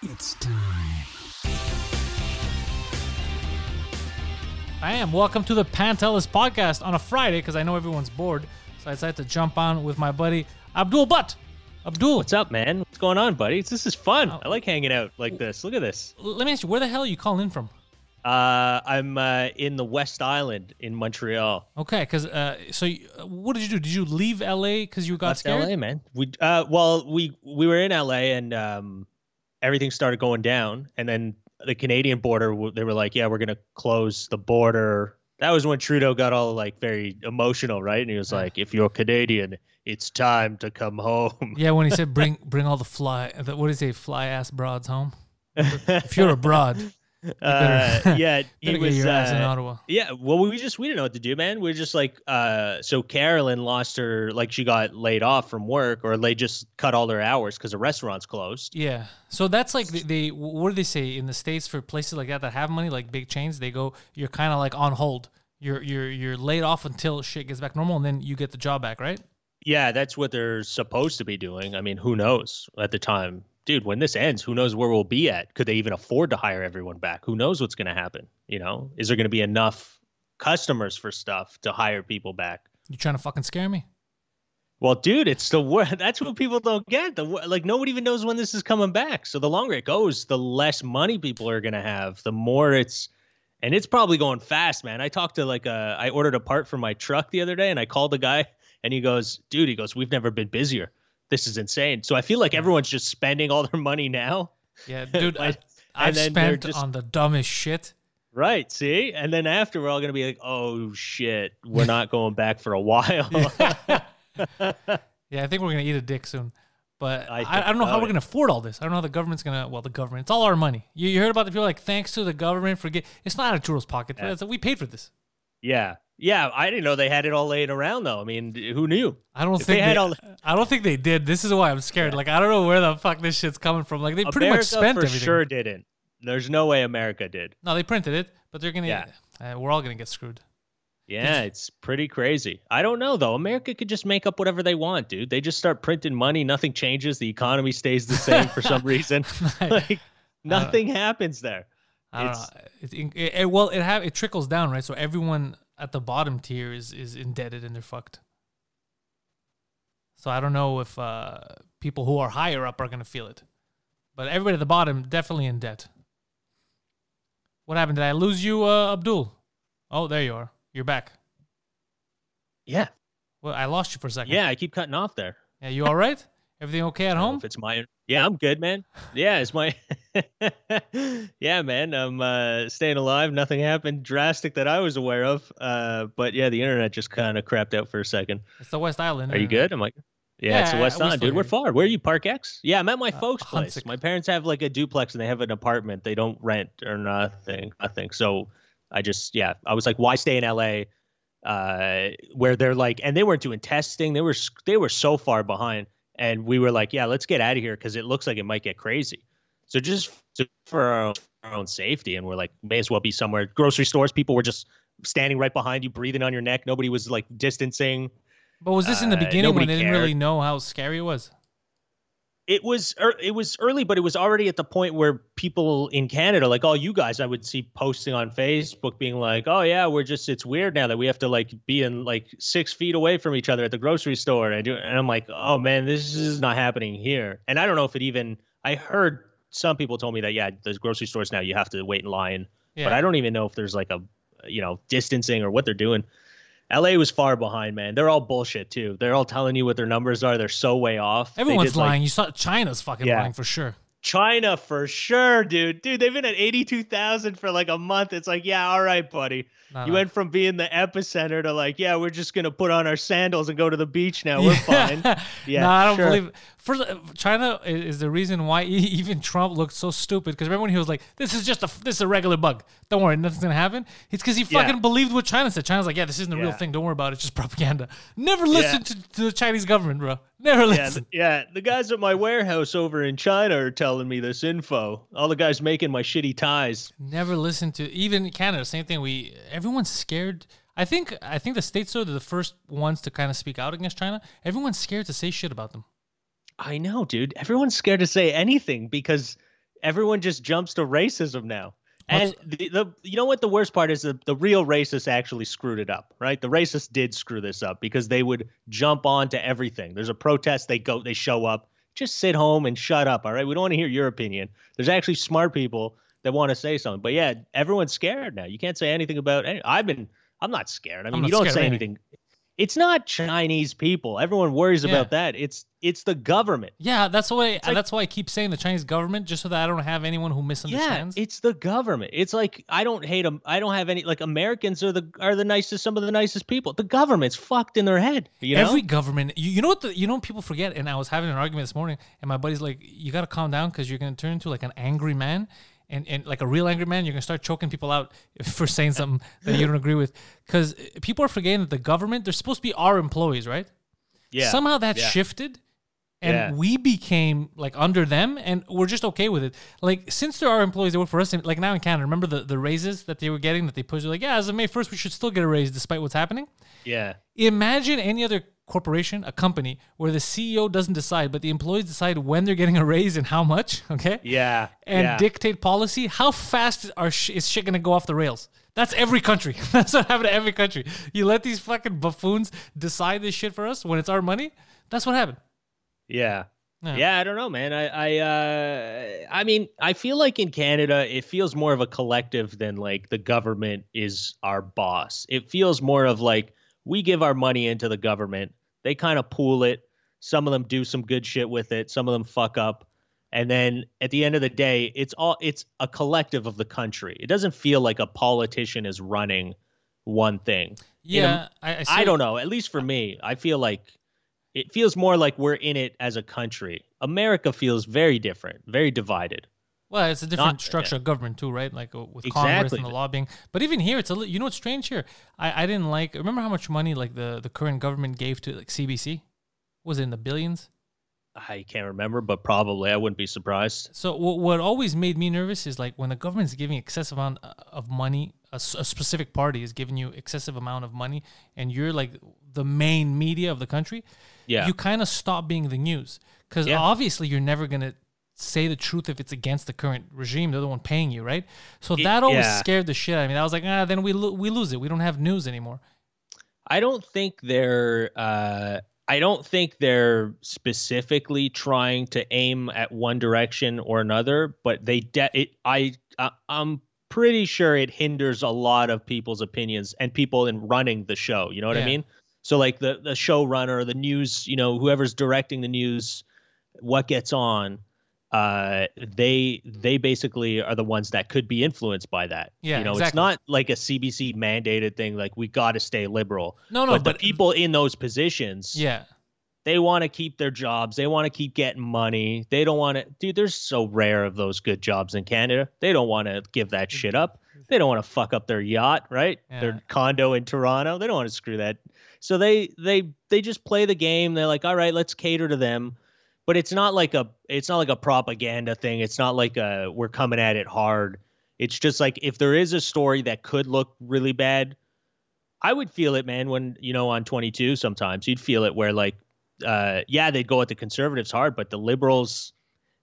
It's time. I am. Welcome to the Pantelis podcast on a Friday because I know everyone's bored. So I decided to jump on with my buddy Abdul Butt. Abdul, What's up, man? What's going on, buddy? This is fun. Oh. I like hanging out like this. Look at this. let me ask you, where the hell are you calling in from? Uh, I'm uh, in the West Island in Montreal. Okay, because uh, so you, uh, what did you do? Did you leave LA because you got Left scared? LA, man. We uh, well, we we were in LA and um, everything started going down, and then the Canadian border, they were like, "Yeah, we're gonna close the border." That was when Trudeau got all like very emotional, right? And he was like, "If you're Canadian, it's time to come home." Yeah, when he said bring bring all the fly, what he say? Fly ass broads home. if you're a broad, you uh, yeah, he was. uh. Yeah, well, we just we didn't know what to do, man. We are just like, uh, so Carolyn lost her, like she got laid off from work, or they just cut all their hours because the restaurant's closed. Yeah. So that's like they, they what do they say in the states for places like that that have money like big chains they go you're kind of like on hold. You're you're you're laid off until shit gets back normal and then you get the job back, right? Yeah, that's what they're supposed to be doing. I mean, who knows at the time, dude? When this ends, who knows where we'll be at? Could they even afford to hire everyone back? Who knows what's going to happen? You know, is there going to be enough customers for stuff to hire people back? You trying to fucking scare me? Well, dude, it's the wor That's what people don't get. The like nobody even knows when this is coming back. So the longer it goes, the less money people are gonna have. The more it's, and it's probably going fast, man. I talked to like a, I ordered a part for my truck the other day, and I called the guy, and he goes, "Dude, he goes, we've never been busier. This is insane." So I feel like everyone's just spending all their money now. Yeah, dude, I, I've and spent just- on the dumbest shit. Right. See, and then after we're all gonna be like, "Oh shit, we're not going back for a while." Yeah, I think we're gonna eat a dick soon. But I I, I, don't know how about we're gonna afford all this. I don't know how the government's gonna. Well, the government. It's all our money. You, you heard about the people like thanks to the government for get. It's not out of Trudeau's pocket. Yeah. It's- We paid for this. yeah, yeah. I didn't know they had it all laying around though. I mean, who knew? I don't If they think had they, all- I don't think they did. This is why I'm scared. Like I don't know where the fuck this shit's coming from. Like they pretty much spent for everything. sure didn't. There's no way America did. No, they printed it, but they're gonna. Yeah. Uh, we're all gonna get screwed. Yeah, it's pretty crazy. I don't know though. America could just make up whatever they want, dude. They just start printing money, nothing changes, the economy stays the same for some reason. like nothing happens there. I don't It's- know. It, it, it- well, it have it trickles down, right? So everyone at the bottom tier is is indebted and they're fucked. So I don't know if uh, people who are higher up are gonna feel it, but everybody at the bottom definitely in debt. What happened? Did I lose you, uh, Abdul? Oh, there you are. You're back. Yeah. Well, I lost you for a second. Yeah, I keep cutting off there. Yeah, you all right? Everything okay at I don't know home? If it's my Yeah, I'm good, man. Yeah, it's my Yeah, man. I'm uh staying alive. Nothing happened drastic that I was aware of. Uh but yeah, the internet just kind of crapped out for a second. It's the West Island. Are you uh, good? I'm like, yeah, it's the West we Island, dude. We're far. Where are you, Park X? Yeah, I'm at my folks' place. My parents have like a duplex and they have an apartment. They don't rent or nothing, nothing. So I just, yeah, I was like, why stay in LA? Uh, where they're like, and they weren't doing testing. They were, they were so far behind. And we were like, yeah, let's get out of here because it looks like it might get crazy. So just to, for our own, our own safety, and we're like, may as well be somewhere. Grocery stores, people were just standing right behind you, breathing on your neck. Nobody was like distancing. But was this in the Uh, beginning when nobody they didn't really know how scary it was? It was ear- it was early, but it was already at the point where people in Canada, like all you guys, I would see posting on Facebook, being like, "Oh yeah, we're just it's weird now that we have to like be in like six feet away from each other at the grocery store." And, I do, and I'm like, "Oh man, this is not happening here." And I don't know if it even. I heard some people told me that yeah, there's grocery stores now you have to wait in line, Yeah. but I don't even know if there's like a you know distancing or what they're doing. LA was far behind, man. They're all bullshit too. They're all telling you what their numbers are. They're so way off. Everyone's did, like, lying. you saw China's fucking Yeah. lying for sure. China for sure, dude. Dude, they've been at 82,000 for like a month. It's like, yeah, all right, buddy. No, you went from being the epicenter to like, yeah, we're just going to put on our sandals and go to the beach now. We're fine. Yeah, no, I don't sure. believe. First, uh, China is the reason why even Trump looked so stupid. Because remember when he was like, "This is just a this is a regular bug. Don't worry, nothing's gonna happen." It's because he Yeah. fucking believed what China said. China's like, "Yeah, this isn't a real thing. Don't worry about it. It's just propaganda." Never listen to, to the Chinese government, bro. Never Yeah, listen. yeah, the guys at my warehouse over in China are telling me this info. All the guys making my shitty ties. Never listen to even Canada. Same thing. We everyone's scared. I think I think the states are the first ones to kind of speak out against China. Everyone's scared to say shit about them. I know, dude. Everyone's scared to say anything because everyone just jumps to racism now. And the, the you know what the worst part is the, the real racists actually screwed it up, right? The racists did screw this up because they would jump on to everything. There's a protest, they go they show up. Just sit home and shut up, all right? We don't want to hear your opinion. There's actually smart people that want to say something. But yeah, everyone's scared now. You can't say anything about any, I've been I'm not scared. I mean, you don't say anything. It's not Chinese people. Everyone worries Yeah. about that. It's it's the government. Yeah, that's why. like- that's why I keep saying the Chinese government, just so that I don't have anyone who misunderstands. Yeah, it's the government. It's like I don't hate them. I don't have any like Americans are the are the nicest, some of the nicest people. The government's fucked in their head. You know, Every government, you, you know what? The, you know what people forget. And I was having an argument this morning, and my buddy's like, "You got to calm down because you're gonna turn into like an angry man." And, and like a real angry man, you're gonna start choking people out for saying something that you don't agree with. Because people are forgetting that the government, they're supposed to be our employees, right? yeah. Somehow that yeah. shifted and Yeah. we became like under them and we're just okay with it. Like since there are employees that work for us, and, like now in Canada, remember the, the raises that they were getting that they pushed like, yeah, as of May 1st, we should still get a raise despite what's happening. yeah, Imagine any other corporation, a company where the CEO doesn't decide, but the employees decide when they're getting a raise and how much, okay? yeah, And yeah. dictate policy. How fast are sh- is shit gonna go off the rails? That's every country. That's what happened to every country. You let these fucking buffoons decide this shit for us when it's our money. That's what happened. yeah. Yeah. Yeah, I don't know, man. I, I, uh, I mean, I feel like in Canada, it feels more of a collective than like the government is our boss. It feels more of like we give our money into the government. They kind of pool it. Some of them do some good shit with it. Some of them fuck up. And then at the end of the day, it's all it's a collective of the country. It doesn't feel like a politician is running one thing. In Yeah, a- I, I, see I don't know. At least for me, I feel like it feels more like we're in it as a country. America feels very different, very divided. Well, it's a different Not- structure of government too, right? Like uh, with Congress and the lobbying. But even here, it's a li- you know what's strange here. I, I didn't like. Remember how much money like the the current government gave to like CBC? Was it in the billions? I can't remember, but probably I wouldn't be surprised. So what, what always made me nervous is like when the government's giving excessive amount uh, of money, a, s- a specific party is giving you excessive amount of money, and you're like the main media of the country. Yeah. you kind of stop being the news because Yeah. obviously you're never gonna say the truth if it's against the current regime. They're the one paying you, right? So It- that always yeah. scared the shit out of me. I was like, ah, then we lo- we lose it. We don't have news anymore. I don't think they're uh I don't think they're specifically trying to aim at one direction or another, but they de- it I, I I'm pretty sure it hinders a lot of people's opinions and people in running the show, you know what I mean? So like the the showrunner, the news, you know, whoever's directing the news, what gets on uh they they basically are the ones that could be influenced by that Yeah, you know it's not like a cbc mandated thing like we got to stay liberal No, no, but, but the people in those positions, yeah, they want to keep their jobs. They want to keep getting money. They don't want to, dude. There's so rare of those good jobs in Canada. They don't want to give that shit up. They don't want to fuck up their yacht, right? Yeah. Their condo in Toronto. They don't want to screw that. So they they they just play the game. They're like, all right, let's cater to them. But it's not like a it's not like a propaganda thing. It's not like a we're coming at it hard. It's just like if there is a story that could look really bad, I would feel it, man. When you know on 22, sometimes you'd feel it where like, uh, yeah, they'd go at the conservatives hard, but the liberals,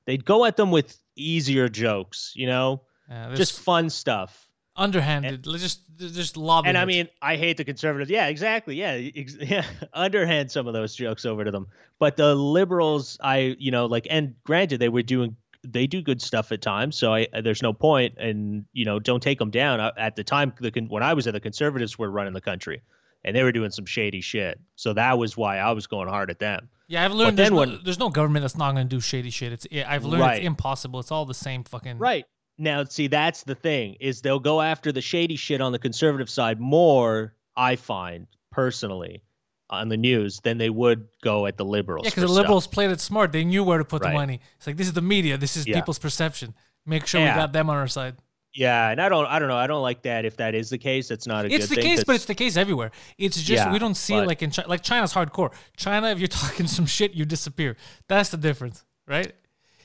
they'd go at them with easier jokes, you know, there's just fun stuff. Underhanded. let's just just lobbing. And I it. mean, I hate the conservatives. Yeah, exactly. Yeah, ex- yeah. Underhand some of those jokes over to them, but the liberals, I you know, like, and granted, they were doing. They do good stuff at times, so I, there's no point, and you know, don't take them down. At the time, the con- when I was there, the conservatives were running the country, and they were doing some shady shit. So that was why I was going hard at them. Yeah, I've learned But there's no, when- there's no government that's not going to do shady shit. It's I've learned Right. it's impossible. It's all the same fucking Right. Now, see, that's the thing is they'll go after the shady shit on the conservative side more, I find personally, on the news than they would go at the liberals. Yeah, because the stuff. liberals played it smart. They knew where to put the money. It's like this is the media. This is Yeah. people's perception. Make sure Yeah. we got them on our side. Yeah, and I don't, I don't know, I don't like that. If that is the case, that's not a It's good the case, but it's the case everywhere. It's just Yeah, we don't see it like in China. Like China's hardcore. China, if you're talking some shit, you disappear. That's the difference, right?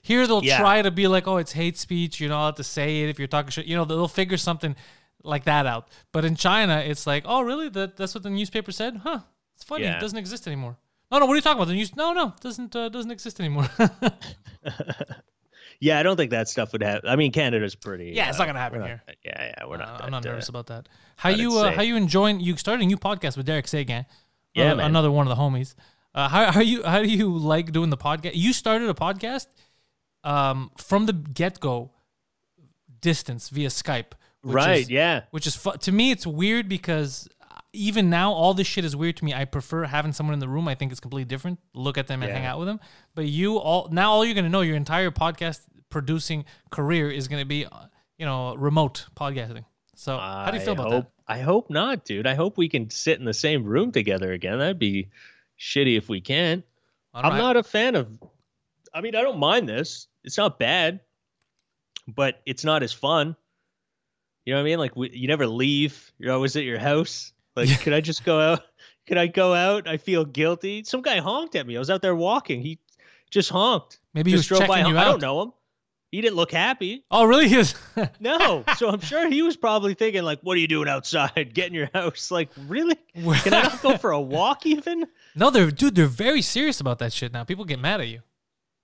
Here they'll Yeah. try to be like, oh, it's hate speech. You're not allowed to say it if you're talking shit. You know, they'll figure something like that out. But in China, it's like, oh, really? That that's what the newspaper said? Huh? It's funny. Yeah. It doesn't exist anymore. No, no. What are you talking about? The news? No, no. Doesn't uh, doesn't exist anymore. yeah, I don't think that stuff would have. I mean, Canada's pretty. Yeah, it's uh, not gonna happen we're here. Yeah, yeah, we're not. Uh, that, I'm not uh, nervous about that. How not you uh, how you enjoying? You started a new podcast with Derek Seguin. Yeah, uh, man. another one of the homies. Uh, how how you how do you like doing the podcast? You started a podcast um, from the get go, distance via Skype. which Right. is- yeah. Which is fu- to me, it's weird because even now, all this shit is weird to me. I prefer having someone in the room. I think it's completely different. Look at them and hang out with them. But you all now, all you're gonna know, your entire podcast producing career is gonna be, uh, you know, remote podcasting. So how do you feel I about hope, that? I hope not, dude. I hope we can sit in the same room together again. That'd be shitty if we don't I'm not a fan of. I mean, I don't mind this. It's not bad, but it's not as fun. You know what I mean? Like we, you never leave. You're always at your house. Like, could I just go out? Could I go out? I feel guilty. Some guy honked at me. I was out there walking. He just honked. Maybe he just was checking you out. I don't know him. He didn't look happy. Oh, really? He was. No. so I'm sure he was probably thinking, like, what are you doing outside? Get in your house. Like, really? Can I not go for a walk even? no, they're dude. They're very serious about that shit now. People get mad at you.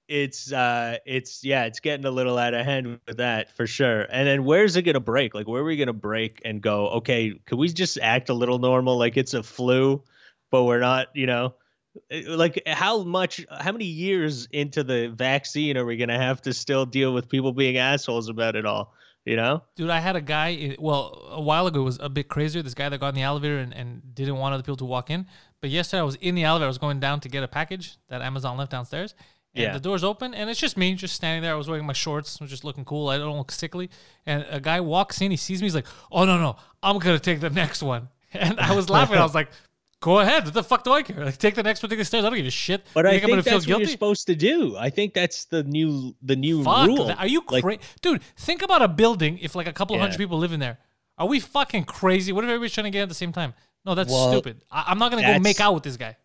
It's uh it's yeah, it's getting a little out of hand with that for sure. And then where's it gonna break? Like where are we gonna break and go, okay, could we just act a little normal like it's a flu, but we're not, you know? Eh, Like how much how many years into the vaccine are we gonna have to still deal with people being assholes about it all? You know? Dude, I had a guy, well, a while ago, was a bit crazier. This guy that got in the elevator and, and didn't want other people to walk in. But yesterday, I was in the elevator. I was going down to get a package that Amazon left downstairs. And Yeah. the door's open, and it's just me, just standing there. I was wearing my shorts, I was just looking cool. I don't look sickly. And a guy walks in, he sees me, he's like, oh, no, no, I'm going to take the next one. And I was laughing. I was like, go ahead. What the fuck do I care? Like, take the next one, take the stairs. I don't give a shit. But You I think think I'm that's gonna what feel you're supposed to do. I think that's the new the new Fuck. rule. that- Are you Like, crazy? Dude, think about a building if like a couple Yeah. hundred people live in there. Are we fucking crazy? What if everybody's trying to get at the same time? No, that's Well, stupid. I- I'm not going to go make out with this guy.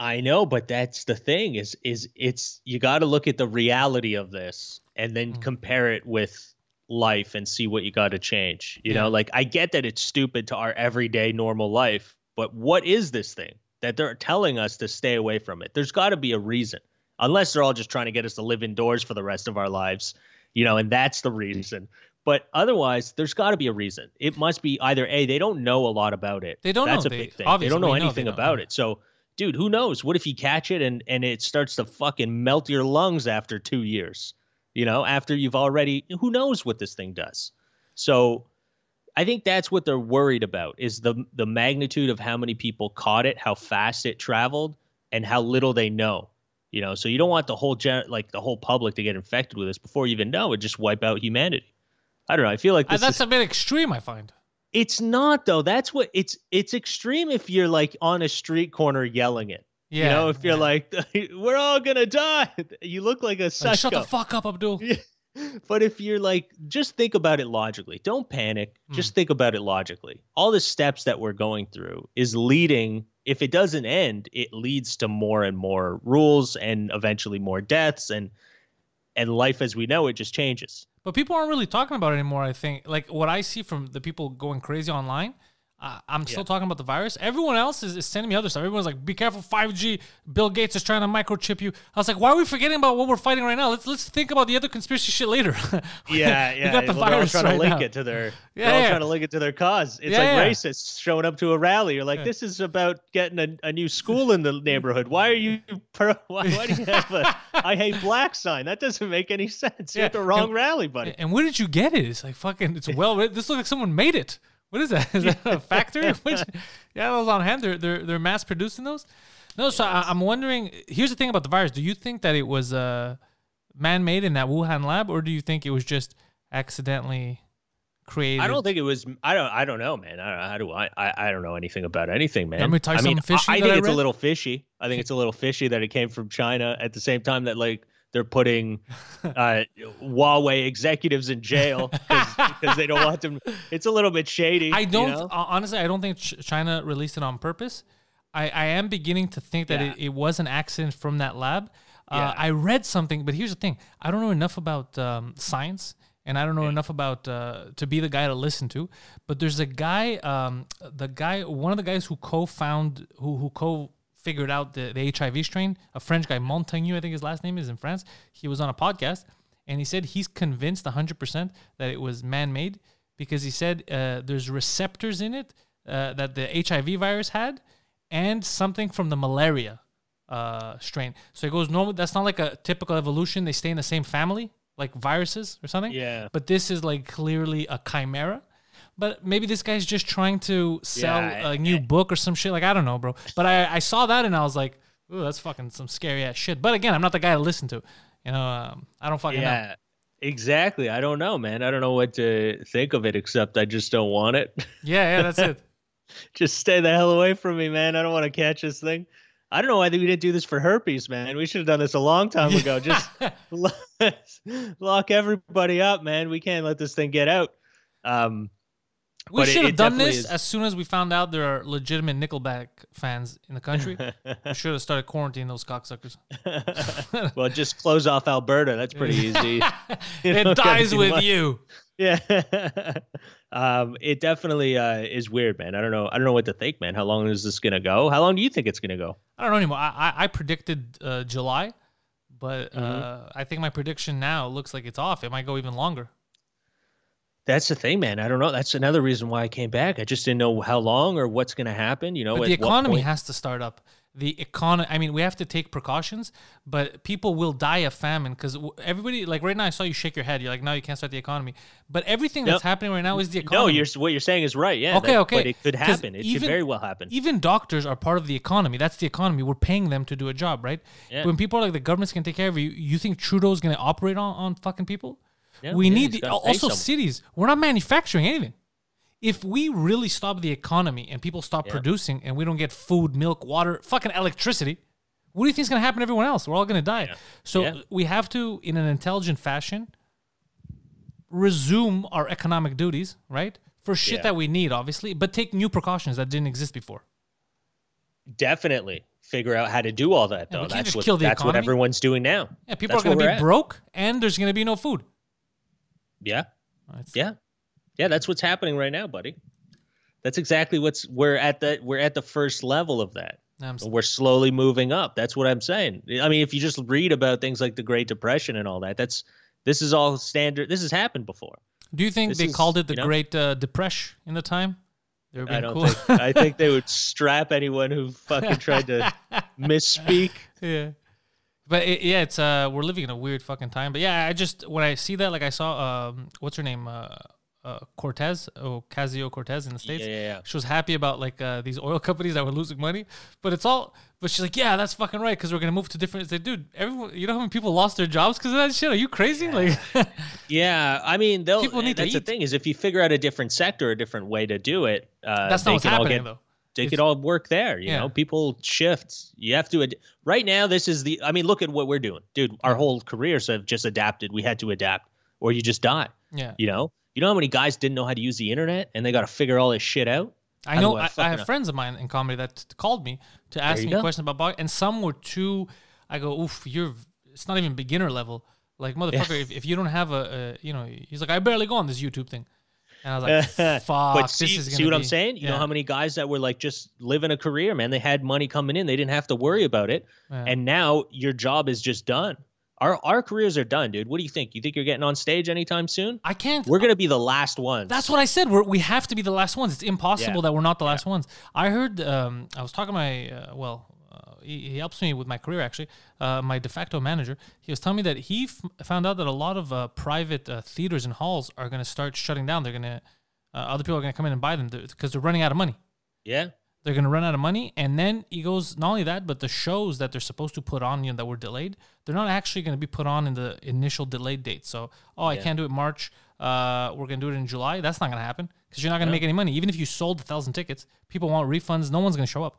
I know, but that's the thing is is it's you got to look at the reality of this and then Mm. compare it with life and see what you got to change. You Yeah. know, like I get that it's stupid to our everyday normal life, but what is this thing that they're telling us to stay away from it? There's got to be a reason. Unless they're all just trying to get us to live indoors for the rest of our lives, you know, and that's the reason. But otherwise, there's got to be a reason. It must be either a they don't know a lot about it. They don't know. That's a They- big thing. They don't know know anything don't about know. it. So, dude, who knows? What if you catch it and and it starts to fucking melt your lungs after two years? You know, after you've already who knows what this thing does. So, I think that's what they're worried about is the the magnitude of how many people caught it, how fast it traveled, and how little they know. You know, so you don't want the whole gen- like the whole public to get infected with this before you even know it. Just wipe out humanity. I don't know. I feel like Uh, that's is, a bit extreme, I find. It's not though. That's what it's it's extreme if you're like on a street corner yelling it. Yeah. You know, if you're yeah. like, we're all gonna die, you look like a Like, psycho. shut the fuck up, Abdul. Yeah. But if you're like, just think about it logically. Don't panic. Hmm. Just think about it logically. All the steps that we're going through is leading. If it doesn't end, it leads to more and more rules and eventually more deaths and and life as we know it just changes. But people aren't really talking about it anymore. I think like what I see from the people going crazy online. Uh, I'm still Yeah. talking about the virus. Everyone else is, is sending me other stuff. Everyone's like, "Be careful, 5G. Bill Gates is trying to microchip you." I was like, "Why are we forgetting about what we're fighting right now? Let's let's think about the other conspiracy shit later." Yeah, we yeah. got the well, they're all virus trying right to link now. it to their. Yeah, they're yeah. trying to link it to their cause. It's Yeah, like yeah. racists showing up to a rally. You're like, this is about getting a, a new school in the neighborhood. Why are you? Pro, why, why do you have a "I hate black" sign? That doesn't make any sense. You're at the wrong and- rally, buddy. And where did you get it? It's like fucking. It's well. This looks like someone made it. What is that? Is that a factory? What- yeah, those on hand. They're they're they're mass producing those. No, so I, I'm wondering. Here's the thing about the virus. Do you think that it was uh, man-made in that Wuhan lab, or do you think it was just accidentally created? I don't think it was. I don't. I don't know, man. I don't, how do I, I? I don't know anything about anything, man. want me tell you I mean, I, I think I it's a little fishy. I think it's a little fishy that it came from China at the same time that like they're putting uh, Huawei executives in jail because they don't want them. It's a little bit shady. I don't You know? honestly. I don't think China released it on purpose. I, I am beginning to think that Yeah. it, it was an accident from that lab. Uh, Yeah. I read something, but here's the thing: I don't know enough about um, science, and I don't know enough about uh, to be the guy to listen to. But there's a guy, um, the guy, one of the guys who co-found, who who co-figured out the, the HIV strain, a French guy, Montaigne, I think his last name is in France. He was on a podcast, and he said he's convinced 100% that it was man-made because he said uh, there's receptors in it uh, that the HIV virus had, and something from the malaria uh, strain. So he goes, no, that's not like a typical evolution. They stay in the same family, like viruses or something. Yeah. But this is like clearly a chimera. But maybe this guy's just trying to sell Yeah, a new book or some shit. Like I don't know, bro. But I, I saw that and I was like, ooh, that's fucking some scary ass shit. But again, I'm not the guy to listen to. You know, um, I don't fucking know. Yeah, exactly. I don't know, man. I don't know what to think of it except I just don't want it. Yeah, yeah, that's it. just stay the hell away from me, man. I don't want to catch this thing. I don't know why we didn't do this for herpes, man. We should have done this a long time ago. Just lock everybody up, man. We can't let this thing get out. Um, We should have done this is- as soon as we found out there are legitimate Nickelback fans in the country. we should have started quarantining those cocksuckers. well, just close off Alberta. That's pretty easy. You it dies with much. you. Yeah. um, it definitely uh, is weird, man. I don't know. I don't know what to think, man. How long is this gonna go? How long do you think it's gonna go? I don't know anymore. I, I, I predicted uh, July, but Mm-hmm. uh, I think my prediction now looks like it's off. It might go even longer. That's the thing, man. I don't know. That's another reason why I came back. I just didn't know how long or what's going to happen. You know, But the economy has to start up. The economy. I mean, we have to take precautions, but people will die of famine because everybody. Like right now, I saw you shake your head. You're like, no, you can't start the economy. But everything that's No. happening right now is the No, economy. you're what you're saying is right. Yeah. Okay, that- okay. But it could happen. It could very well happen. Even doctors are part of the economy. That's the economy. We're paying them to do a job, right? Yeah. When people are like the government's can take care of you, you think Trudeau's gonna operate on, on fucking people? Yeah, we yeah, need also cities. We're not manufacturing anything. If we really stop the economy and people stop Yeah. producing and we don't get food, milk, water, fucking electricity, what do you think is gonna happen to everyone else? We're all gonna die. So Yeah. we have to, in an intelligent fashion, resume our economic duties, right? For shit Yeah. that we need, obviously, but take new precautions that didn't exist before. Definitely figure out how to do all that Yeah, though. can't that's just what kill the that's what everyone's doing now. Yeah, people That's are going to be broke, and there's going to be no food. Yeah. It's- Yeah. Yeah, that's what's happening right now, buddy. That's exactly what's we're at the we're at the first level of that. I'm We're slowly moving up. That's what I'm saying. I mean, if you just read about things like the Great Depression and all that, that's this is all standard. This has happened before. Do you think This they is, called it the you know- Great uh, Depression in the time? They were I don't cool. think. I think they would strap anyone who fucking tried to misspeak. yeah. But it, yeah, it's uh, we're living in a weird fucking time. But yeah, I just when I see that, like I saw um, what's her name, uh, uh Cortez, oh Casio Cortez in the states. Yeah, yeah, yeah. She was happy about like uh, these oil companies that were losing money, but it's all. But she's like, yeah, that's fucking right because we're gonna move to different. It's like, dude, everyone, you know how many people lost their jobs because of that shit? Are you crazy? Like, Yeah, I mean, they'll. People need to that's the thing is, if you figure out a different sector, a different way to do it, uh, that's they not what's happening get- though. They could all work there. You Yeah. know, people shift. You have to. Ad- right now, this is the. I mean, look at what we're doing, dude. Our whole careers have just adapted. We had to adapt, or you just die. Yeah. You know. You know how many guys didn't know how to use the internet, and they got to figure all this shit out. I How know I I, I have know? friends of mine in comedy that called me to ask me go. questions about boxing, and some were too. I go, oof, you're. It's not even beginner level. Like motherfucker, if, if you don't have a, a, you know, he's like, I barely go on this YouTube thing, and I was like, fuck, but see, this is see what I'm saying? You know how many guys that were like just living a career, man. They had money coming in. They didn't have to worry about it. Yeah. And now your job is just done. Our our careers are done, dude. What do you think? You think you're getting on stage anytime soon? I can't. We're gonna be the last ones. That's what I said. We're, we have to be the last ones. It's impossible Yeah. that we're not the last ones. I heard. Um, I was talking to my uh, well. He, he helps me with my career actually. Uh, my de facto manager. He was telling me that he f- found out that a lot of uh, private uh, theaters and halls are going to start shutting down. They're going to uh, other people are going to come in and buy them because they're running out of money. yeah. they're gonna run out of money, and then he goes not only that, but the shows that they're supposed to put on, you know, that were delayed, they're not actually gonna be put on in the initial delayed date. So, oh, I can't do it March. Uh, we're gonna do it in July. That's not gonna happen because you're not gonna make any money. Even if you sold a thousand tickets, people want refunds. No one's gonna show up.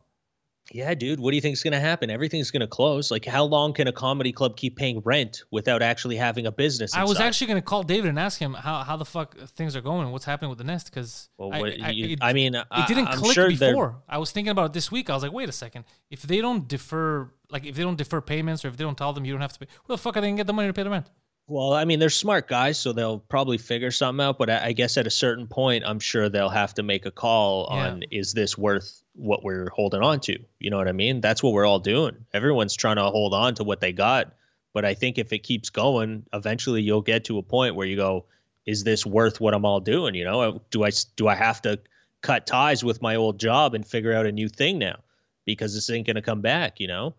Yeah, dude. What do you think is going to happen? Everything's going to close. Like, how long can a comedy club keep paying rent without actually having a business? I was actually gonna call David and ask him how, how the fuck things are going, and what's happening with the nest, because Well, I, I, it- I mean, it didn't I'm click sure before. I was thinking about it this week. I was like, wait a second. If they don't defer, like if they don't defer payments, or if they don't tell them you don't have to pay, where the fuck are they gonna get the money to pay the rent? Well, I mean, they're smart guys, so they'll probably figure something out. But I, I guess at a certain point, I'm sure they'll have to make a call Yeah. on is this worth what we're holding on to? You know what I mean? That's what we're all doing. Everyone's trying to hold on to what they got. But I think if it keeps going, eventually you'll get to a point where you go, is this worth what I'm all doing? You know, do I do I have to cut ties with my old job and figure out a new thing now because this ain't gonna come back? You know,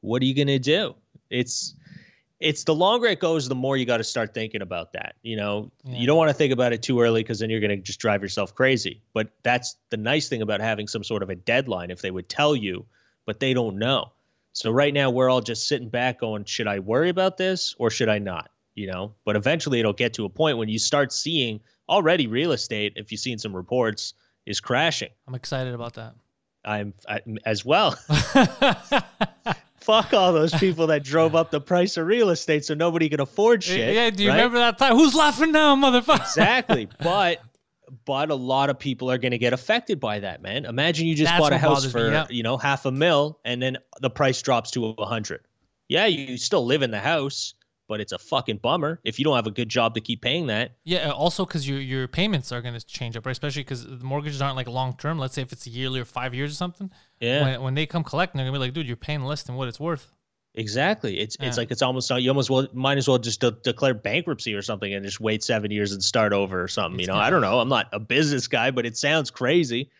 what are you gonna do? It's it's the longer it goes, the more you got to start thinking about that. You know, Yeah. you don't want to think about it too early because then you're going to just drive yourself crazy. But that's the nice thing about having some sort of a deadline. If they would tell you, but they don't know. So right now we're all just sitting back going, should I worry about this or should I not? You know, but eventually it'll get to a point when you start seeing already real estate, if you've seen some reports, is crashing. I'm excited about that. I'm I, as well. Fuck all those people that drove up the price of real estate so nobody can afford shit. yeah, do you right? remember that time? Who's laughing now, motherfucker? Exactly. but but a lot of people are going to get affected by that, man. Imagine you just That's bought a house bothers me, for, yeah. you know, half a mil and then the price drops to a hundred. Yeah, you still live in the house, but it's a fucking bummer if you don't have a good job to keep paying that. Yeah, uh, also because your your payments are going to change up, right? Especially because the mortgages aren't like long term. Let's say if it's a yearly or five years or something. Yeah. When, when they come collect, they're gonna be like, dude, you're paying less than what it's worth. Exactly. It's it's like it's almost you almost well might as well just de- declare bankruptcy or something and just wait seven years and start over or something. It's you know, I don't know. I'm not a business guy, but it sounds crazy.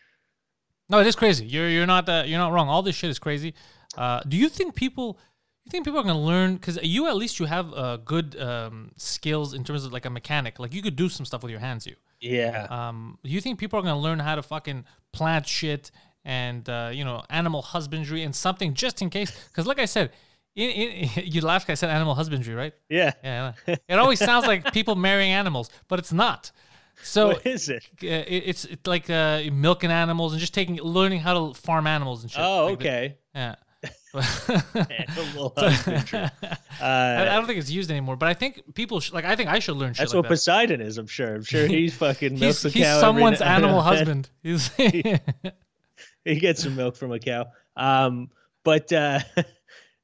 No, it is crazy. You're you're not uh, you're not wrong. All this shit is crazy. Uh, do you think people? You think people are gonna learn? Because you at least you have uh, good um, skills in terms of like a mechanic. Like you could do some stuff with your hands. You. Yeah. Um, do you think people are gonna learn how to fucking plant shit and uh, you know animal husbandry and something just in case? Because like I said, in, in, you laughed. 'cause I said animal husbandry, right? yeah. Yeah. It always sounds like people marrying animals, but it's not. So What is it? uh, it, it's it's like uh, milking animals and just taking learning how to farm animals and shit. Oh, Like okay. yeah. I, I Uh, don't think it's used anymore, but I think people sh- like. I think I should learn shit that's like what that. Poseidon is. I'm sure. I'm sure he's fucking milks He's, a he's cow. every someone's now- animal husband. He's he gets some milk from a cow. Um, but uh, uh,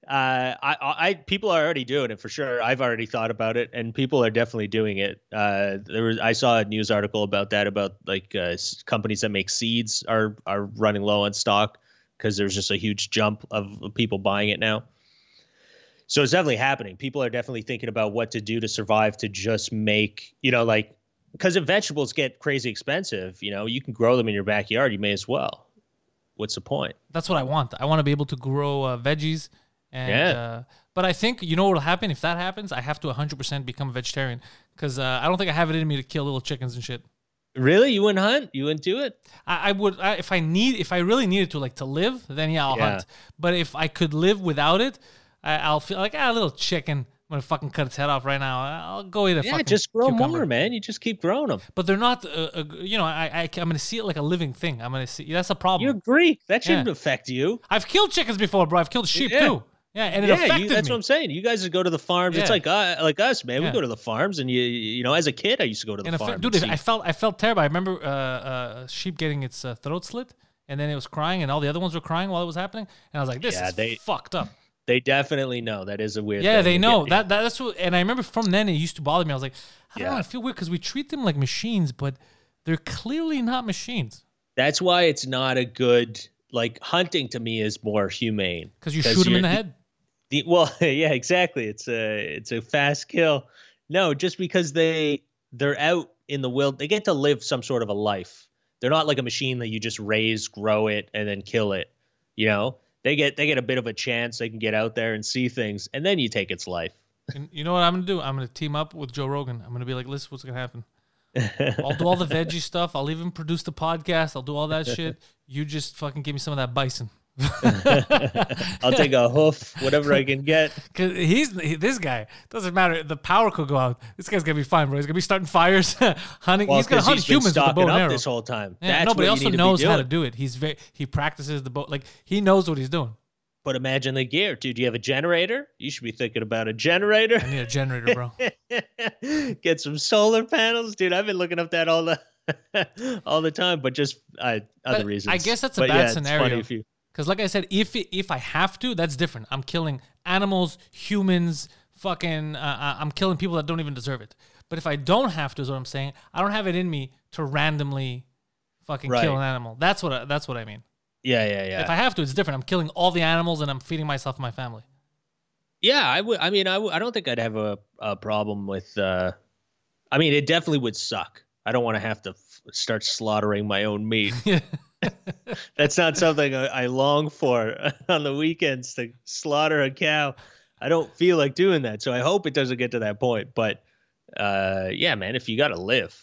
I, I, I, people are already doing it for sure. I've already thought about it, and people are definitely doing it. Uh, there was, I saw a news article about that, about like uh, companies that make seeds are are running low on stock because there's just a huge jump of people buying it now. So it's definitely happening. People are definitely thinking about what to do to survive to just make, you know, like because if vegetables get crazy expensive, you know, you can grow them in your backyard. You may as well. What's the point? That's what I want. I want to be able to grow uh, veggies. And, Yeah. Uh, but I think you know what will happen if that happens. I have to 100% become a vegetarian because uh, I don't think I have it in me to kill little chickens and shit. Really? You wouldn't hunt? You wouldn't do it? I, I would I, if I need if I really needed to like to live, then yeah, I'll Yeah. hunt. But if I could live without it, I, I'll feel like ah, a little chicken. I'm gonna fucking cut its head off right now. I'll go eat a Yeah, fucking just grow cucumber. more, man. You just keep growing them. But they're not. Uh, uh, you know, I, I I'm gonna see it like a living thing. I'm gonna see. That's a problem. You're Greek. That shouldn't Yeah. affect you. I've killed chickens before, bro. I've killed sheep Yeah. too. Yeah, and it yeah, affected you, that's me. what I'm saying. You guys would go to the farms. It's like uh, like us, man. Yeah. We go to the farms, and you you know, as a kid, I used to go to the And farm. fe- dude, I felt I felt terrible. I remember uh, uh, sheep getting its uh, throat slit, and then it was crying, and all the other ones were crying while it was happening, and I was like, "This Yeah, is they- fucked up." they definitely know that is a weird. Yeah, they know that, that. That's what. And I remember from then it used to bother me. I was like, I don't know. Yeah. I feel weird because we treat them like machines, but they're clearly not machines. That's why it's not a good like hunting. To me, is more humane. Because you shoot them in the head. The, well, yeah, exactly. It's a it's a fast kill. No, just because they they're out in the wild, they get to live some sort of a life. They're not like a machine that you just raise, grow it, and then kill it. You know, they get they get a bit of a chance. They can get out there and see things, and then you take its life. And you know what I'm gonna do? I'm gonna team up with Joe Rogan. I'm gonna be like, "Listen, what's gonna happen? I'll do all the veggie stuff. I'll even produce the podcast. I'll do all that shit. You just fucking give me some of that bison. I'll take a hoof, whatever I can get. Cause he's he, this guy doesn't matter. The power could go out. This guy's gonna be fine, bro. He's gonna be starting fires, hunting. Well, he's gonna hunt he's humans with a bow and arrow. this whole time. Yeah, That's no, but what he you also knows how to do it. He's very he practices the bow. Like he knows what he's doing. But imagine the gear, dude. You have a generator. You should be thinking about a generator. I need a generator, bro. Get some solar panels, dude. I've been looking up that all the all the time, but just uh, other But reasons. I guess that's a But bad yeah, scenario. if you- Because, like I said, if if I have to, that's different. I'm killing animals, humans, fucking. Uh, uh, I'm killing people that don't even deserve it. But if I don't have to, is what I'm saying. I don't have it in me to randomly fucking kill an animal. That's what I, that's what I mean. yeah, yeah, yeah. If I have to, it's different. I'm killing all the animals and I'm feeding myself and my family. Yeah, I would. I mean, I. I don't think I'd have a, a problem with. uh I mean, it definitely would suck. I don't want to have to f- start slaughtering my own meat. That's not something I, I long for on the weekends to slaughter a cow. I don't feel like doing that, so I hope it doesn't get to that point. But uh yeah, man, if you got to live,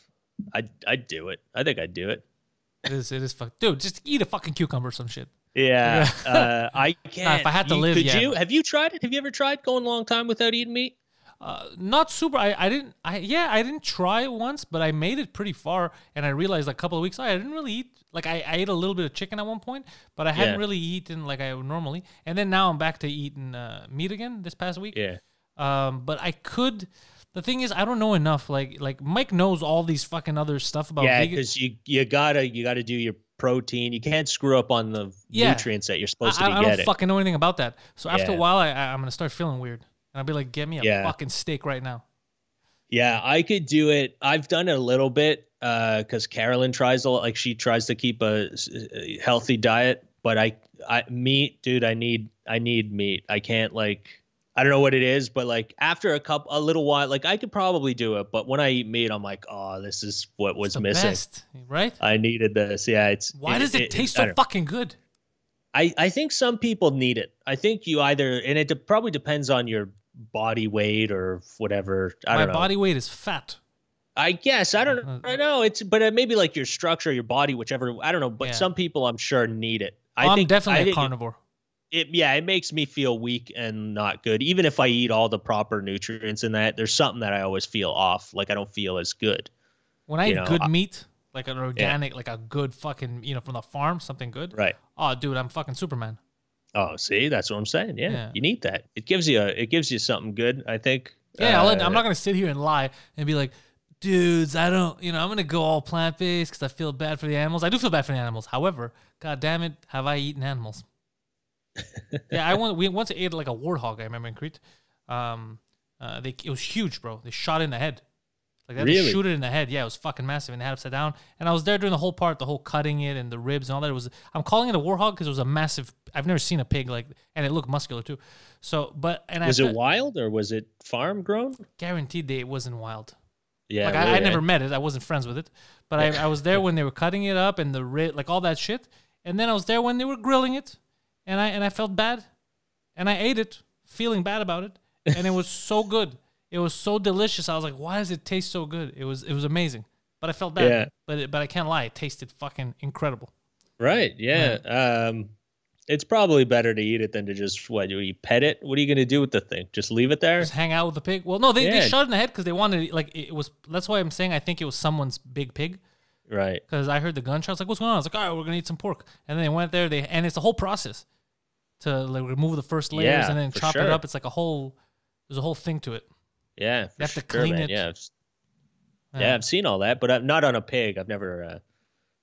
I'd I'd do it. I think I'd do it. It is. It is. Fuck, dude, just eat a fucking cucumber or some shit. Yeah, uh, I can't. If I had to You- live, could yeah. you? Have you tried it? Have you ever tried going a long time without eating meat? Uh, not super. I, I didn't. I yeah. I didn't try once, but I made it pretty far, and I realized a couple of weeks. I didn't really eat. Like I, I ate a little bit of chicken at one point, but I hadn't Yeah. really eaten like I would normally. And then now I'm back to eating uh, meat again this past week. Yeah. Um, but I could. The thing is, I don't know enough. Like like Mike knows all these fucking other stuff about yeah, because you you gotta you gotta do your protein. You can't screw up on the Yeah. nutrients that you're supposed I, to be I don't getting. fucking know anything about that. So after a while, I, I I'm gonna start feeling weird, and I'll be like, "Get me a Yeah. fucking steak right now." Yeah, I could do it. I've done it a little bit uh, because Carolyn tries a lot. Like she tries to keep a uh, healthy diet, but I, I meat, dude. I need, I need meat. I can't like, I don't know what it is, but like after a cup, a little while, like I could probably do it. But when I eat meat, I'm like, oh, this is what was missing. best, right? I needed this. Yeah, it's. Why does it, taste I so fucking good? I, I think some people need it. I think you either, and it de- probably depends on your body weight or whatever. I My don't know. body weight is fat. I guess I don't Uh, I know it's but uh, maybe like your structure, your body, whichever I don't know. But Yeah. some people I'm sure need it. I I'm think definitely I a think carnivore. It, yeah, it makes me feel weak and not good. Even if I eat all the proper nutrients in that, there's something that I always feel off. Like I don't feel as good. When I you eat know, good I- meat, like an organic, like a good fucking, you know, from the farm, something good. Right. Oh, dude, I'm fucking Superman. Oh, see, that's what I'm saying. Yeah, Yeah. you need that. It gives you a, it gives you something good. I think. Yeah, I'll, Uh, I'm not gonna sit here and lie and be like, dudes, I don't, you know, I'm gonna go all plant based because I feel bad for the animals. I do feel bad for the animals. However, god damn it, have I eaten animals? yeah, I want. We once ate like a warthog. I remember in Crete. Um, uh, they it was huge, bro. They shot in the head. Like they had to shoot it in the head. Yeah, it was fucking massive, and they had upside down. And I was there during the whole part, the whole cutting it and the ribs and all that. It was. I'm calling it a warthog because it was a massive. I've never seen a pig like, and it looked muscular too. So, but and Was I it wild or was it farm grown? guaranteed that it wasn't wild. Yeah, like I, I never eh? met it. I wasn't friends with it, but I, I was there when they were cutting it up and the rib, like all that shit. And then I was there when they were grilling it, and I and I felt bad, and I ate it, feeling bad about it, and it was so good. It was so delicious. I was like, why does it taste so good? It was it was amazing, but I felt bad. Yeah. But it, but I can't lie, it tasted fucking incredible. Right. Yeah. Um, it's probably better to eat it than to just what do you pet it? What are you gonna do with the thing? Just leave it there? Just hang out with the pig. Well, no, they, they shot it in the head because they wanted like it was. That's why I'm saying I think it was someone's big pig. Right. because I heard the gunshots. Like, what's going on? I was like, all right, we're gonna eat some pork, and then they went there. They and it's a whole process to like remove the first layers Yeah, and then chop it up. It's like a whole. There's a whole thing to it. Yeah. For have to clean man. it. Yeah. I've- Yeah, I've seen all that, but I'm not on a pig. I've never. Uh,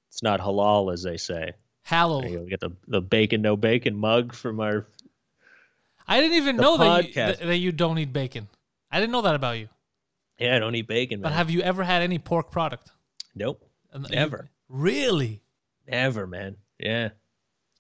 it's not halal, as they say. Halal. There you go. We get the the bacon no bacon mug from our. I didn't even know that you, podcast. that, you don't eat bacon. I didn't know that about you. Yeah, I don't eat bacon. But Man. have you ever had any pork product? nope. You- Never. really? Never, man. Yeah.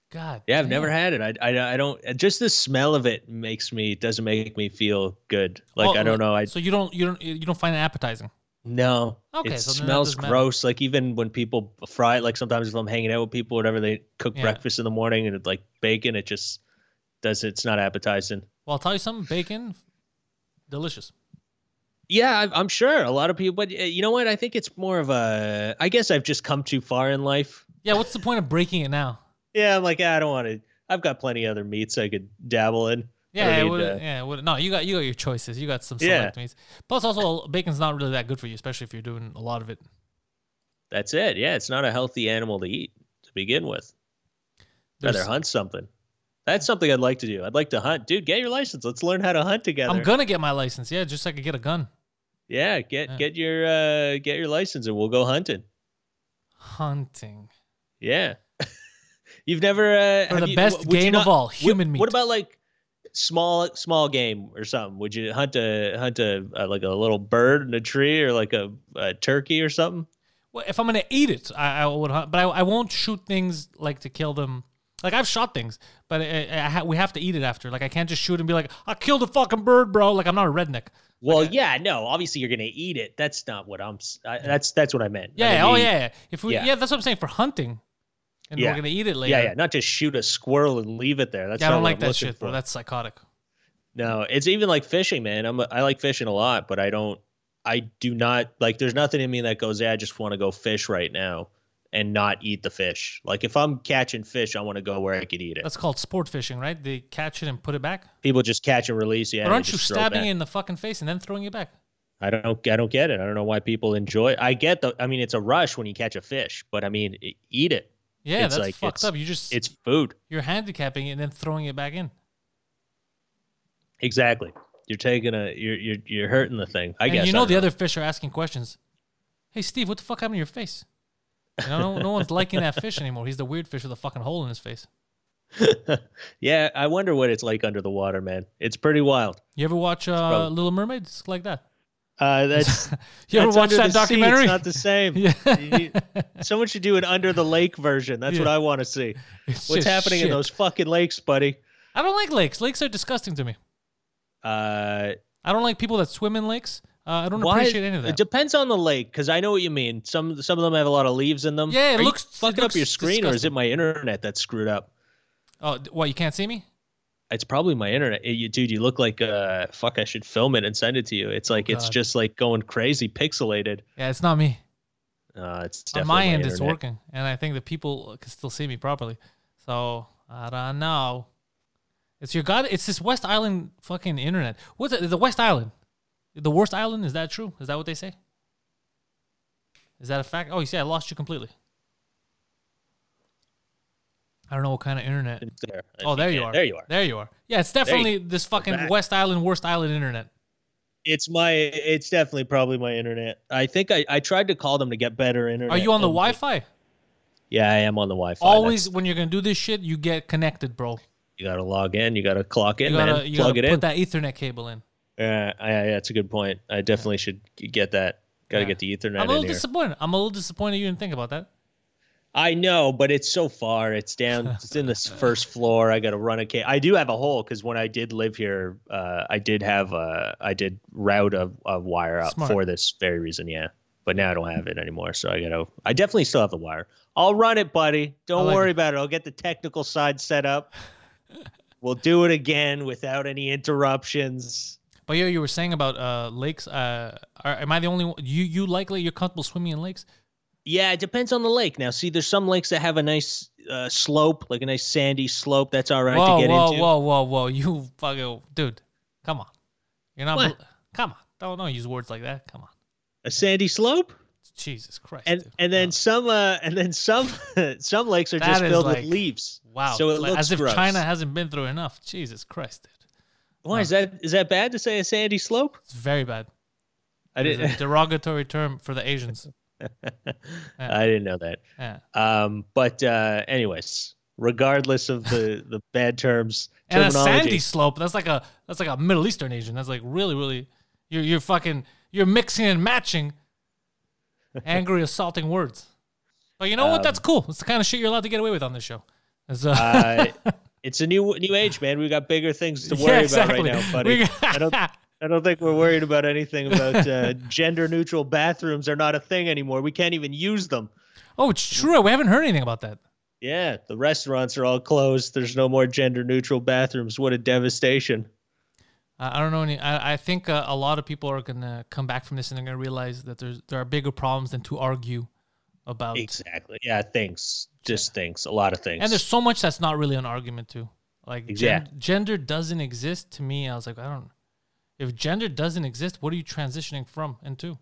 God. Yeah, I've damn. never had it. I, I, I don't. Just the smell of it makes me doesn't make me feel good. Like Oh, I don't know. I So you don't you don't you don't find it appetizing? No. Okay, It so smells doesn't matter. gross. Like even when people fry it, like sometimes if I'm hanging out with people, or whatever, they cook Yeah. breakfast in the morning and it's like bacon, it just does. It's not appetizing. Well, I'll tell you something. Bacon, delicious. Yeah, I- I'm sure a lot of people, but uh, you know what? I think it's more of a. I guess I've just come too far in life. Yeah, what's the point of breaking it now? Yeah, I'm like, "Ah, I don't want to. I've got plenty of other meats I could dabble in. Yeah, it would, uh, yeah. Would, no, you got you got your choices. You got some Yeah. select meats. Plus, also bacon's not really that good for you, especially if you're doing a lot of it. That's it. Yeah, it's not a healthy animal to eat to begin with. Rather There's- hunt something. That's something I'd like to do. I'd like to hunt, dude. Get your license. Let's learn how to hunt together. I'm gonna get my license. Yeah, just so I could get a gun. yeah, get Yeah. get your uh, get your license and we'll go hunting. Hunting. Yeah. You've never uh, For the you- best game of all, human What meat. What about like small small game or something? Would you hunt a hunt a, uh like a little bird in a tree or like a, a turkey or something? Well, if I'm gonna eat it, I, I would hunt, but I, I won't shoot things like to kill them. Like I've shot things, but I, I ha- we have to eat it after. Like I can't just shoot and be like, I killed a fucking bird, bro. Like I'm not a redneck. Well, yeah, no. Obviously, you're gonna eat it. That's not what I'm. I, that's that's what I meant. I Yeah. mean, oh yeah. yeah. If we, yeah. yeah. that's what I'm saying for hunting, and Yeah. we're gonna eat it later. Yeah, yeah. Not just shoot a squirrel and leave it there. That's Yeah, I not don't like I'm that shit, bro. That's psychotic. No, it's even like fishing, man. I'm I like fishing a lot, but I don't. I do not like. There's nothing in me that goes. Yeah, I just want to go fish right now and not eat the fish. Like if I'm catching fish, I want to go where I could eat it. That's called sport fishing, right? They catch it and put it back. People just catch and release. Yeah, but aren't you stabbing it in the fucking face and then throwing it back? I don't. I don't get it. I don't know why people enjoy. it. I get the. I mean, it's a rush when you catch a fish, but I mean, eat it. Yeah, It's that's like- fucked it's- up. You just It's food. you're handicapping it and then throwing it back in. Exactly. You're taking a. You're you're you're hurting the thing. I and guess. you know the other fish are asking questions. Hey Steve, what the fuck happened to your face? You know, no, no one's liking that fish anymore. He's the weird fish with a fucking hole in his face. yeah, I wonder what it's like under the water, man. It's pretty wild. You ever watch uh, Little Mermaid? It's like that. Uh, that's You ever that's watch that the sea, documentary? It's not the same. Yeah. Someone should do an under the lake version. That's what I want to see. It's What's happening in those fucking lakes, buddy? I don't like lakes. Lakes are disgusting to me. Uh, I don't like people that swim in lakes. Uh, I don't why? appreciate any of It depends on the lake, because I know what you mean. Some some of them have a lot of leaves in them. Yeah, it Are looks- it fucking up your looks screen, or is it my internet that's screwed up? oh, what? You can't see me? It's probably my internet. Eh, You, dude, you look like uh fuck. I should film it and send it to you. It's like it's just like going crazy, pixelated. Yeah, it's not me. Uh, it's On definitely my end, it's working, and I think the people can still see me properly. So I don't know. It's your god. It's this West Island fucking internet. What's it? The West Island, the worst island. Is that true? Is that what they say? Is that a fact? Oh, you see, I lost you completely. I don't know what kind of internet. There. Oh, there you can. are. There you are. There you are. Yeah, it's definitely this fucking. West Island worst island internet. It's my. It's definitely probably my internet. I think I, I tried to call them to get better internet. Are you on the Wi-Fi? Yeah, I am on the Wi-Fi. Always That's- when you're gonna do this shit, you get connected, bro. you gotta log in. You gotta clock in, You gotta man. you Plug gotta it put in. that Ethernet cable in. Yeah, I, yeah, that's a good point. I definitely should get that. Got to Yeah. get the Ethernet I'm a little disappointed. I'm a little disappointed you didn't think about that. I know, but it's so far. It's down. It's in this first floor. I got to run a cable. I do have a hole because when I did live here, uh, I did have a. I did route a, a wire up Smart. for this very reason. Yeah, but now I don't have it anymore. So I got to. I definitely still have the wire. I'll run it, buddy. Don't like worry it. about it. I'll get the technical side set up. we'll do it again without any interruptions. But yeah, you were saying about uh, lakes. Uh, are, am I the only one? You you likely you're comfortable swimming in lakes? Yeah, it depends on the lake. Now, see, there's some lakes that have a nice uh, slope, like a nice sandy slope. That's all right whoa, to get whoa, into. whoa, whoa, whoa! Whoa! You fucking dude, come on. You're not. Come on, don't don't use words like that. Come on, A sandy slope, Jesus Christ. and dude. and then Oh, some, uh, and then some, some lakes are That just filled like- with leaves. wow, so it like, looks as if gross. China hasn't been through enough. Jesus Christ, dude, Why is that? Is that bad to say a sandy slope? it's very bad. I It's a didn't. derogatory term for the Asians. I didn't know that. Yeah. Um, but uh, anyways, regardless of the the bad terms, and a sandy slope. That's like a that's like a Middle Eastern Asian. That's like really really you're you're fucking you're mixing and matching angry assaulting words. But you know what? That's cool. It's the kind of shit you're allowed to get away with on this show. It's, uh, uh, it's a new new age, man. We've got bigger things to Yeah, worry exactly. about right now, buddy. I don't. I don't think we're worried about anything about uh, gender neutral bathrooms are not a thing anymore. We can't even use them. oh, it's true. We haven't heard anything about that. Yeah, the restaurants are all closed. There's no more gender neutral bathrooms. What a devastation. I I don't know any. I, I think uh, a lot of people are gonna come back from this and they're gonna realize that there's there are bigger problems than to argue about. Exactly. Yeah, things. Just things. A lot of things. And there's so much that's not really an argument to. Like gen- gender doesn't exist to me. I was like, I don't. If gender doesn't exist, what are you transitioning from and to?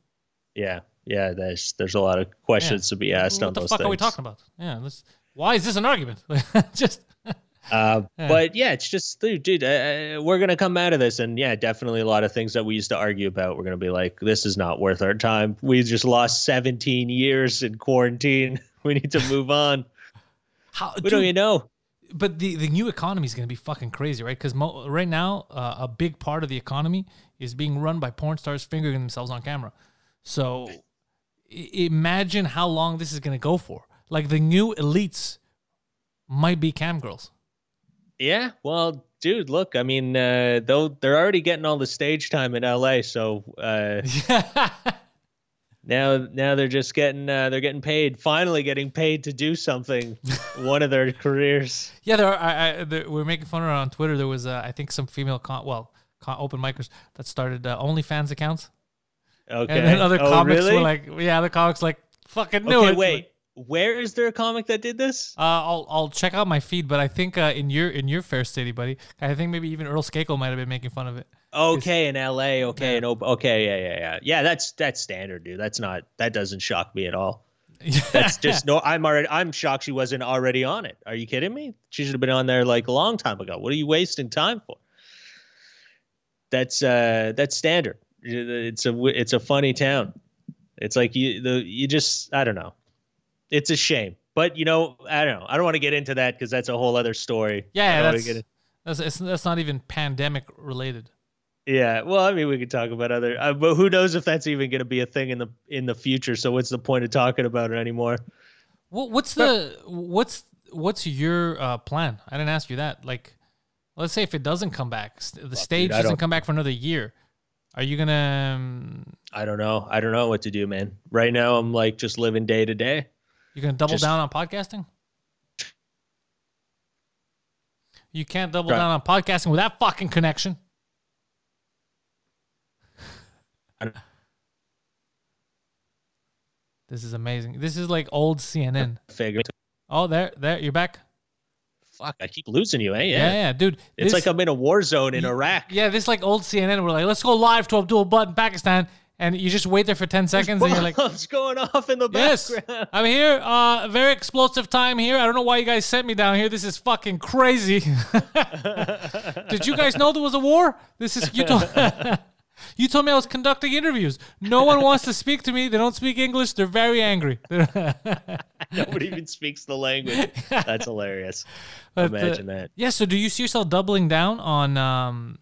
yeah, yeah. There's there's a lot of questions to be asked what on those. What the fuck things. are we talking about? Yeah, let's, why is this an argument? Just Uh, Yeah. But yeah, it's just, dude, dude uh, we're gonna come out of this, and yeah, definitely a lot of things that we used to argue about. We're gonna be like, this is not worth our time. We just lost 17 years in quarantine. We need to move on. how? We don't even know. But the the new economy is going to be fucking crazy, right? Because mo- right now, uh, a big part of the economy is being run by porn stars fingering themselves on camera. So I- imagine how long this is going to go for. Like the new elites might be cam girls. Yeah, well, dude, look, I mean, uh, though they're already getting all the stage time in LA, so uh, now now they're just getting uh, they're getting paid, finally getting paid to do something, one of their careers. Yeah, there are. I, I, there, we are making fun of her on Twitter. There was, uh, I think, some female, con- well, con- open micers that started uh, OnlyFans accounts, Okay, and then other Oh, comics really? were like, yeah, the comics like fucking knew okay, it. wait, where is there a comic that did this? Uh, I'll I'll check out my feed, but I think uh, in your in your fair city, buddy, I think maybe even Earl Skakel might have been making fun of it. Okay, in LA. Okay, Yeah. in Op- okay, yeah, yeah, yeah, yeah. That's that's standard, dude. That's not that doesn't shock me at all. That's just no. I'm already. I'm shocked she wasn't already on it. Are you kidding me? She should have been on there like a long time ago. What are you wasting time for? That's uh that's standard. It's a it's a funny town. It's like you the you just I don't know. It's a shame, but you know I don't know. I don't want to get into that because that's a whole other story. Yeah, that's that's, it's, that's not even pandemic related. Yeah, well, I mean, we could talk about other, uh, but who knows if that's even going to be a thing in the in the future? So what's the point of talking about it anymore? What, what's the what's what's your uh, plan? I didn't ask you that. Like, let's say if it doesn't come back, st- the stage I doesn't come back for another year. Are you gonna? Um, I don't know. I don't know what to do, man. Right now, I'm like just living day to day. You gonna double Just- down on podcasting? You can't double down on podcasting with that fucking connection. This is amazing. This is like old CNN. Figure. Oh, there, there, you're back. Fuck, I keep losing you, eh? Yeah, Yeah. yeah, dude. It's this- like I'm in a war zone in Iraq. Yeah, this like old CNN. We're like, let's go live to Abdul Butt in Pakistan, and you just wait there for ten seconds, and you're like, what's going off in the yes, background. I'm here. Uh, very explosive time here. I don't know why you guys sent me down here. This is fucking crazy. Did you guys know there was a war? This is you told. You told me I was conducting interviews. No one wants to speak to me. They don't speak English. They're very angry. Nobody even speaks the language. That's hilarious. But, uh, Imagine that. Yeah. So, do you see yourself doubling down on um,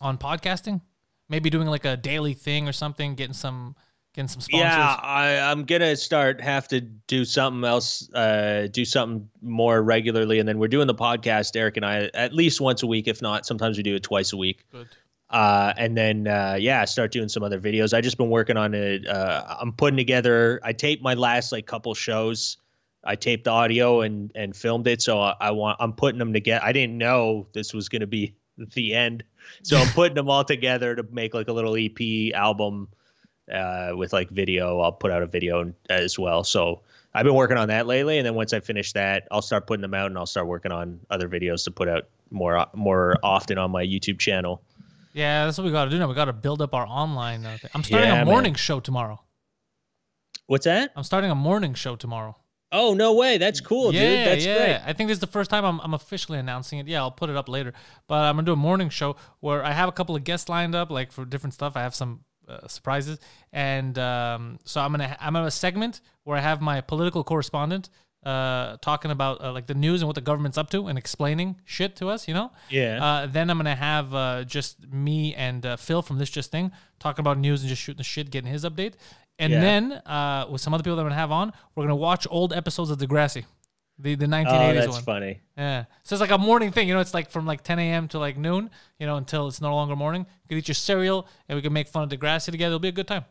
on podcasting? Maybe doing like a daily thing or something, getting some getting some sponsors. Yeah, I, I'm gonna start have to do something else, uh, do something more regularly, and then we're doing the podcast, Eric and I, at least once a week. If not, sometimes we do it twice a week. Good. Uh, and then uh, yeah, start doing some other videos. I just been working on it. Uh, I'm putting together. I taped my last like couple shows. I taped the audio and and filmed it. So I, I want. I'm putting them together. I didn't know this was gonna be the end. So I'm putting them all together to make like a little EP album uh, with like video. I'll put out a video as well. So I've been working on that lately, and then once I finish that, I'll start putting them out, and I'll start working on other videos to put out more more often on my YouTube channel. Yeah, that's what we got to do now. We got to build up our online. Uh. I'm starting Yeah, a man. morning show tomorrow. What's that? I'm starting a morning show tomorrow. Oh no way! That's cool, yeah, dude. That's yeah. great. I think this is the first time I'm, I'm officially announcing it. Yeah, I'll put it up later. But I'm gonna do a morning show where I have a couple of guests lined up, like for different stuff. I have some uh, surprises, and um, so I'm gonna I'm gonna have a segment where I have my political correspondent uh, talking about uh, like the news and what the government's up to and explaining shit to us. You know. Yeah. Uh, then I'm gonna have uh, just me and uh, Phil from this just thing talking about news and just shooting the shit, getting his update. And Yeah. then uh, with some other people that I'm gonna have on, we're gonna watch old episodes of Degrassi, the the 1980s oh, that's one. funny. Yeah, so it's like a morning thing. You know, it's like from like 10 a.m. to like noon. You know, until it's no longer morning. You can eat your cereal, and we can make fun of Degrassi together. It'll be a good time.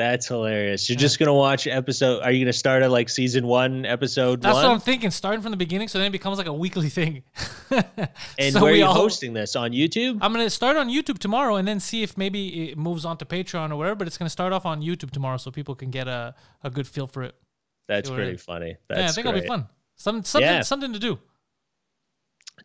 That's hilarious. You're just gonna watch episode. Are you gonna start at like season one, episode That's one? what I'm thinking. Starting from the beginning, so then it becomes like a weekly thing. and So where are you all- hosting this on YouTube? I'm gonna start on YouTube tomorrow, and then see if maybe it moves on to Patreon or whatever. But it's gonna start off on YouTube tomorrow, so people can get a, a good feel for it. That's pretty funny. That's yeah, I think great. it'll be fun. Some something Yeah. something to do,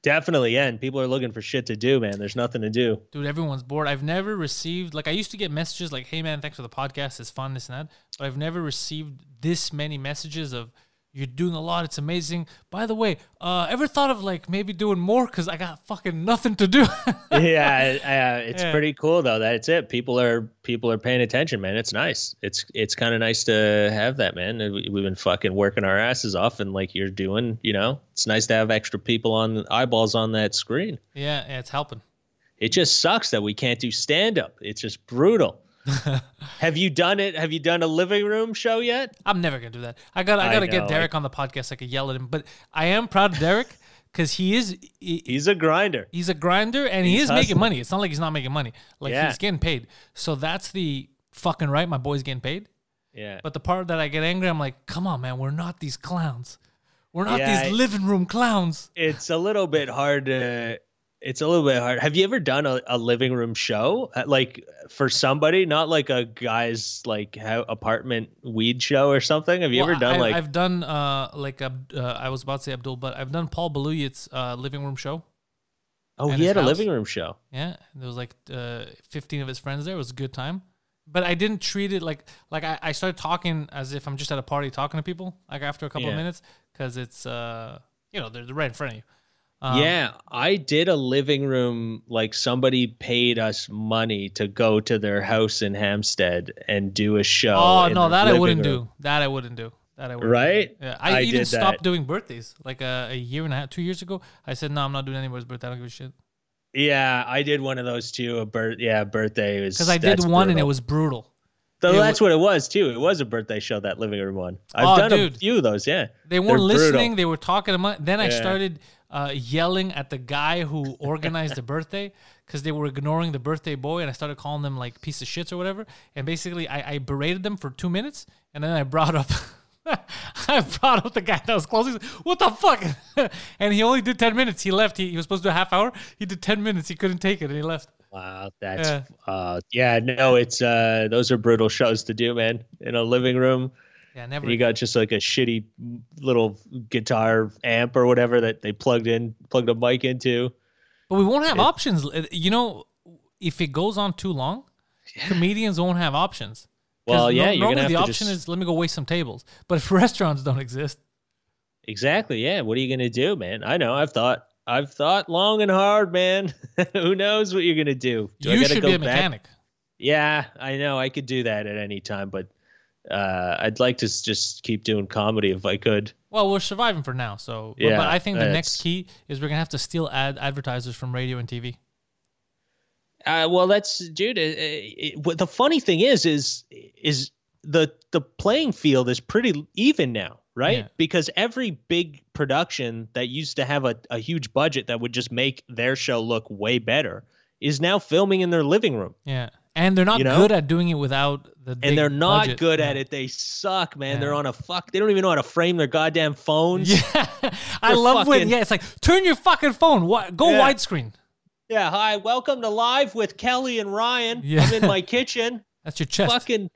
Definitely, yeah. And people are looking for shit to do, man. There's nothing to do. dude. Everyone's bored. I've never received like I used to get messages like, "Hey man, thanks for the podcast. It's fun, this and that." But I've never received this many messages of. You're doing a lot. It's amazing. By the way, uh, ever thought of like maybe doing more? Cause I got fucking nothing to do. yeah, uh, it's Yeah. pretty cool though. That's it. People are people are paying attention, man. It's nice. It's it's kind of nice to have that, man. We- We've been fucking working our asses off, and like you're doing, you know, it's nice to have extra people on eyeballs on that screen. yeah, yeah, it's helping. It just sucks that we can't do stand up. It's just brutal. have you done it? Have you done a living room show yet? I'm never gonna do that. I got I I gotta know, get Derek on the podcast. I could yell at him, but I am proud of Derek because he is he, He's a grinder. he's a grinder and he He's is making money. It's not like he's not making money. Like Yeah. he's getting paid. So that's the fucking right. My boy's getting paid. Yeah. But the part that I get angry, I'm like, come on, man, we're not these clowns. We're not Yeah, these I- living room clowns. it's a little bit hard to it's a little bit hard have you ever done a, a living room show Uh, like for somebody not like a guy's like apartment weed show or something have you Well, ever done I, like I've done uh like uh, I was about to say Abdul, but I've done Paul Baluyit's uh, living room show. oh he had a living room show Yeah, there was like uh, 15 of his friends there. It was a good time. But I didn't treat it like like I, I started talking as if I'm just at a party talking to people like after a couple of minutes because it's uh you know they're, they're right in front of you. Um, yeah i did a living room like somebody paid us money to go to their house in hampstead and do a show Oh no, that I wouldn't room. do. That I wouldn't do. That I wouldn't. Right? Do. Yeah, I, I even stopped that. doing birthdays like uh, a year and a half, two years ago. I said no, I'm not doing anybody's birthday. I don't give a shit yeah i did one of those too a birth yeah birthday was because I did one and it was brutal. So It that's what it was too. It was a birthday show, that living room one. I've Oh, done a few of those, yeah. They They're weren't listening. brutal. They were talking my. Then I Yeah. started uh, yelling at the guy who organized the birthday because they were ignoring the birthday boy, and I started calling them like piece of shits or whatever. And basically, I, I berated them for two minutes, and then I brought up. I brought up the guy that was closing. What the fuck? and he only did ten minutes. He left. He, he was supposed to do a half hour. He did ten minutes. He couldn't take it, and he left. Wow, that's Yeah. uh yeah, no, it's uh those are brutal shows to do, man. In a living room. Yeah, never. And you got just like a shitty little guitar amp or whatever that they plugged in plugged a mic into. But we won't have options. Uh, You know, if it goes on too long, comedians won't have options. Well, yeah, no- you're normally the have to option just- is let me go waste some tables. But if restaurants don't exist, Exactly, yeah. What are you gonna do, man? I know, I've thought I've thought long and hard, man. Who knows what you're gonna do? Do I you gotta should go be a back? mechanic. Yeah, I know. I could do that at any time, but uh, I'd like to just keep doing comedy if I could. Well, we're surviving for now. So, but- but, I think the next key is we're gonna have to steal ad advertisers from radio and TV. Uh, well, that's dude. It, it, what the funny thing is, is is the the playing field is pretty even now, right? Yeah. Because every big production that used to have a, a huge budget that would just make their show look way better is now filming in their living room. Yeah, and they're not You know? good at doing it without the. and they're not good at it. They suck, man. They're on a fuck. They don't even know how to frame their goddamn phones. Yeah, I love when yeah, it's like turn your fucking phone. What? Go Yeah. widescreen. Yeah, hi, welcome to Live with Kelly and Ryan. Yeah. I'm in my kitchen. That's your chest. Fucking,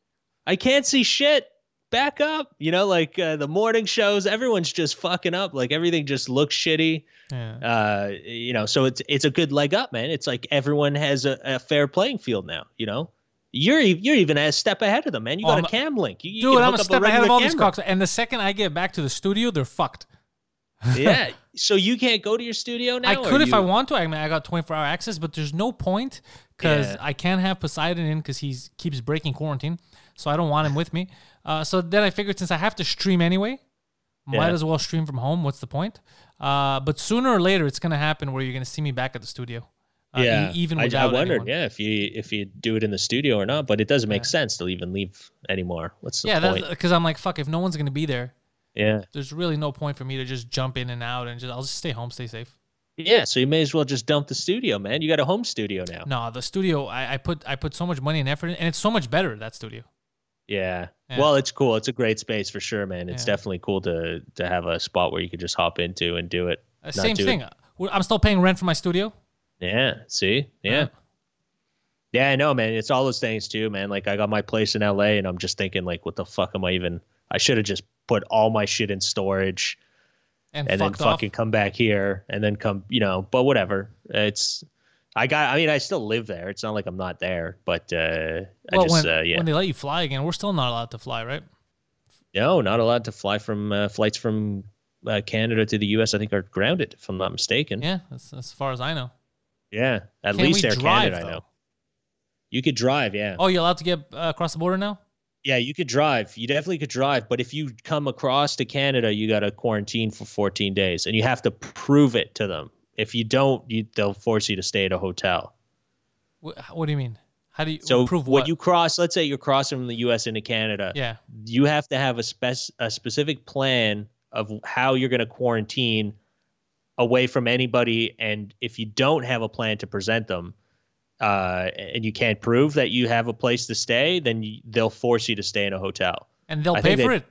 I can't see shit. Back up. You know, like uh, the morning shows, everyone's just fucking up. Like everything just looks shitty. Yeah. Uh, you know, so it's it's a good leg up, man. It's like everyone has a, a fair playing field now. You know, you're you're even a step ahead of them, man. You Oh, got I'm a a- cam link. You, you Dude, can I'm a step ahead of all these cocks. And the second I get back to the studio, they're fucked. yeah. So you can't go to your studio now. I could if you- I want to. I mean, I got 24 hour access, but there's no point because Yeah. I can't have Poseidon in because he keeps breaking quarantine. So I don't want him with me. Uh, so then I figured since I have to stream anyway, might Yeah. as well stream from home. What's the point? Uh, but sooner or later, it's gonna happen where you're gonna see me back at the studio. Uh, e- yeah, even I, I wondered, anyone. yeah, if you if you do it in the studio or not, but it doesn't make sense to even leave anymore. What's the Yeah, because I'm like, fuck. If no one's gonna be there, yeah, there's really no point for me to just jump in and out and just I'll just stay home, stay safe. yeah. So you may as well just dump the studio, man. You got a home studio now. No, the studio, I, I put I put so much money and effort in, and it's so much better that studio. Yeah. Yeah. Well, it's cool. It's a great space for sure, man. It's Yeah. definitely cool to to have a spot where you could just hop into and do it. Uh, same do thing. We're- I'm still paying rent for my studio. Yeah. See. Yeah. Yeah, I know, man. It's all those things too, man. Like I got my place in LA, and I'm just thinking, like, what the fuck am I even? I should have just put all my shit in storage and, and then fucked off. fucking come back here and then come, you know. But whatever. It's. I got. I mean, I still live there. It's not like I'm not there, but uh, Well, I just, when, uh, yeah. when they let you fly again, we're still not allowed to fly, right? No, not allowed to fly from uh, flights from uh, Canada to the U.S. I think are grounded, if I'm not mistaken. Yeah, as far as I know. Yeah, at Can least Air drive, Canada, I know. You could drive, yeah. Oh, you're allowed to get uh, across the border now? Yeah, you could drive. You definitely could drive. But if you come across to Canada, you got to quarantine for 14 days, and you have to prove it to them. If you don't, you, they'll force you to stay at a hotel. What, what do you mean? How do you So prove when what? you cross, let's say you're crossing from the U.S. into Canada, yeah. you have to have a spec a specific plan of how you're going to quarantine away from anybody and if you don't have a plan to present them uh, and you can't prove that you have a place to stay then you, they'll force you to stay in a hotel And they'll I pay for they- it.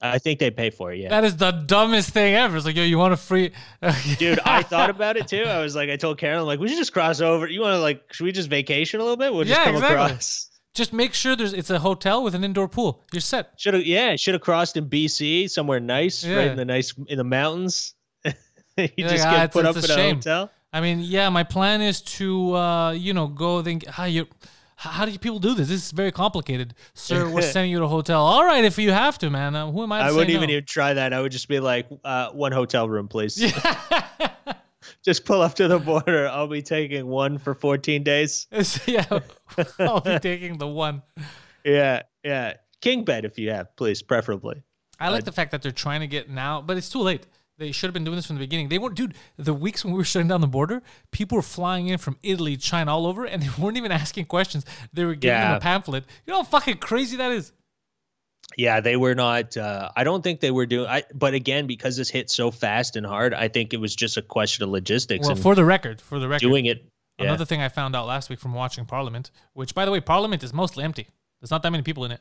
I think they pay for it yeah That is the dumbest thing ever. It's like, yo, you want a free. dude i thought about it too i was like i told carolyn like we should just cross over you want to like should we just vacation a little bit we'll just Yeah, come exactly. across Just make sure there's it's a hotel with an indoor pool. You're set. should have yeah should have crossed in bc somewhere nice right in the nice in the mountains you You're just like, "Ah, get it's- put it's up a in a hotel I mean, yeah, my plan is to, uh, you know, go think how you. How do you people do this? This is very complicated, sir. We're sending you to a hotel. All right, if you have to, man. Uh, who am I? I wouldn't no? even try that. I would just be like, uh, one hotel room, please. Yeah. just pull up to the border. I'll be taking one for 14 days. Yeah, I'll be taking the one. Yeah, yeah. King bed if you have, please, preferably. I like the fact that they're trying to get now, but it's too late. They should have been doing this from the beginning. They weren't, dude. The weeks when we were shutting down the border, people were flying in from Italy, China, all over, and they weren't even asking questions. They were giving them a pamphlet. You know how fucking crazy that is. Yeah, they were not. Uh, I don't think they were doing. I, but again, because this hit so fast and hard, I think it was just a question of logistics Well, and for the record, for the record, doing it. Yeah. Another thing I found out last week from watching Parliament, which by the way, Parliament is mostly empty. There's not that many people in it.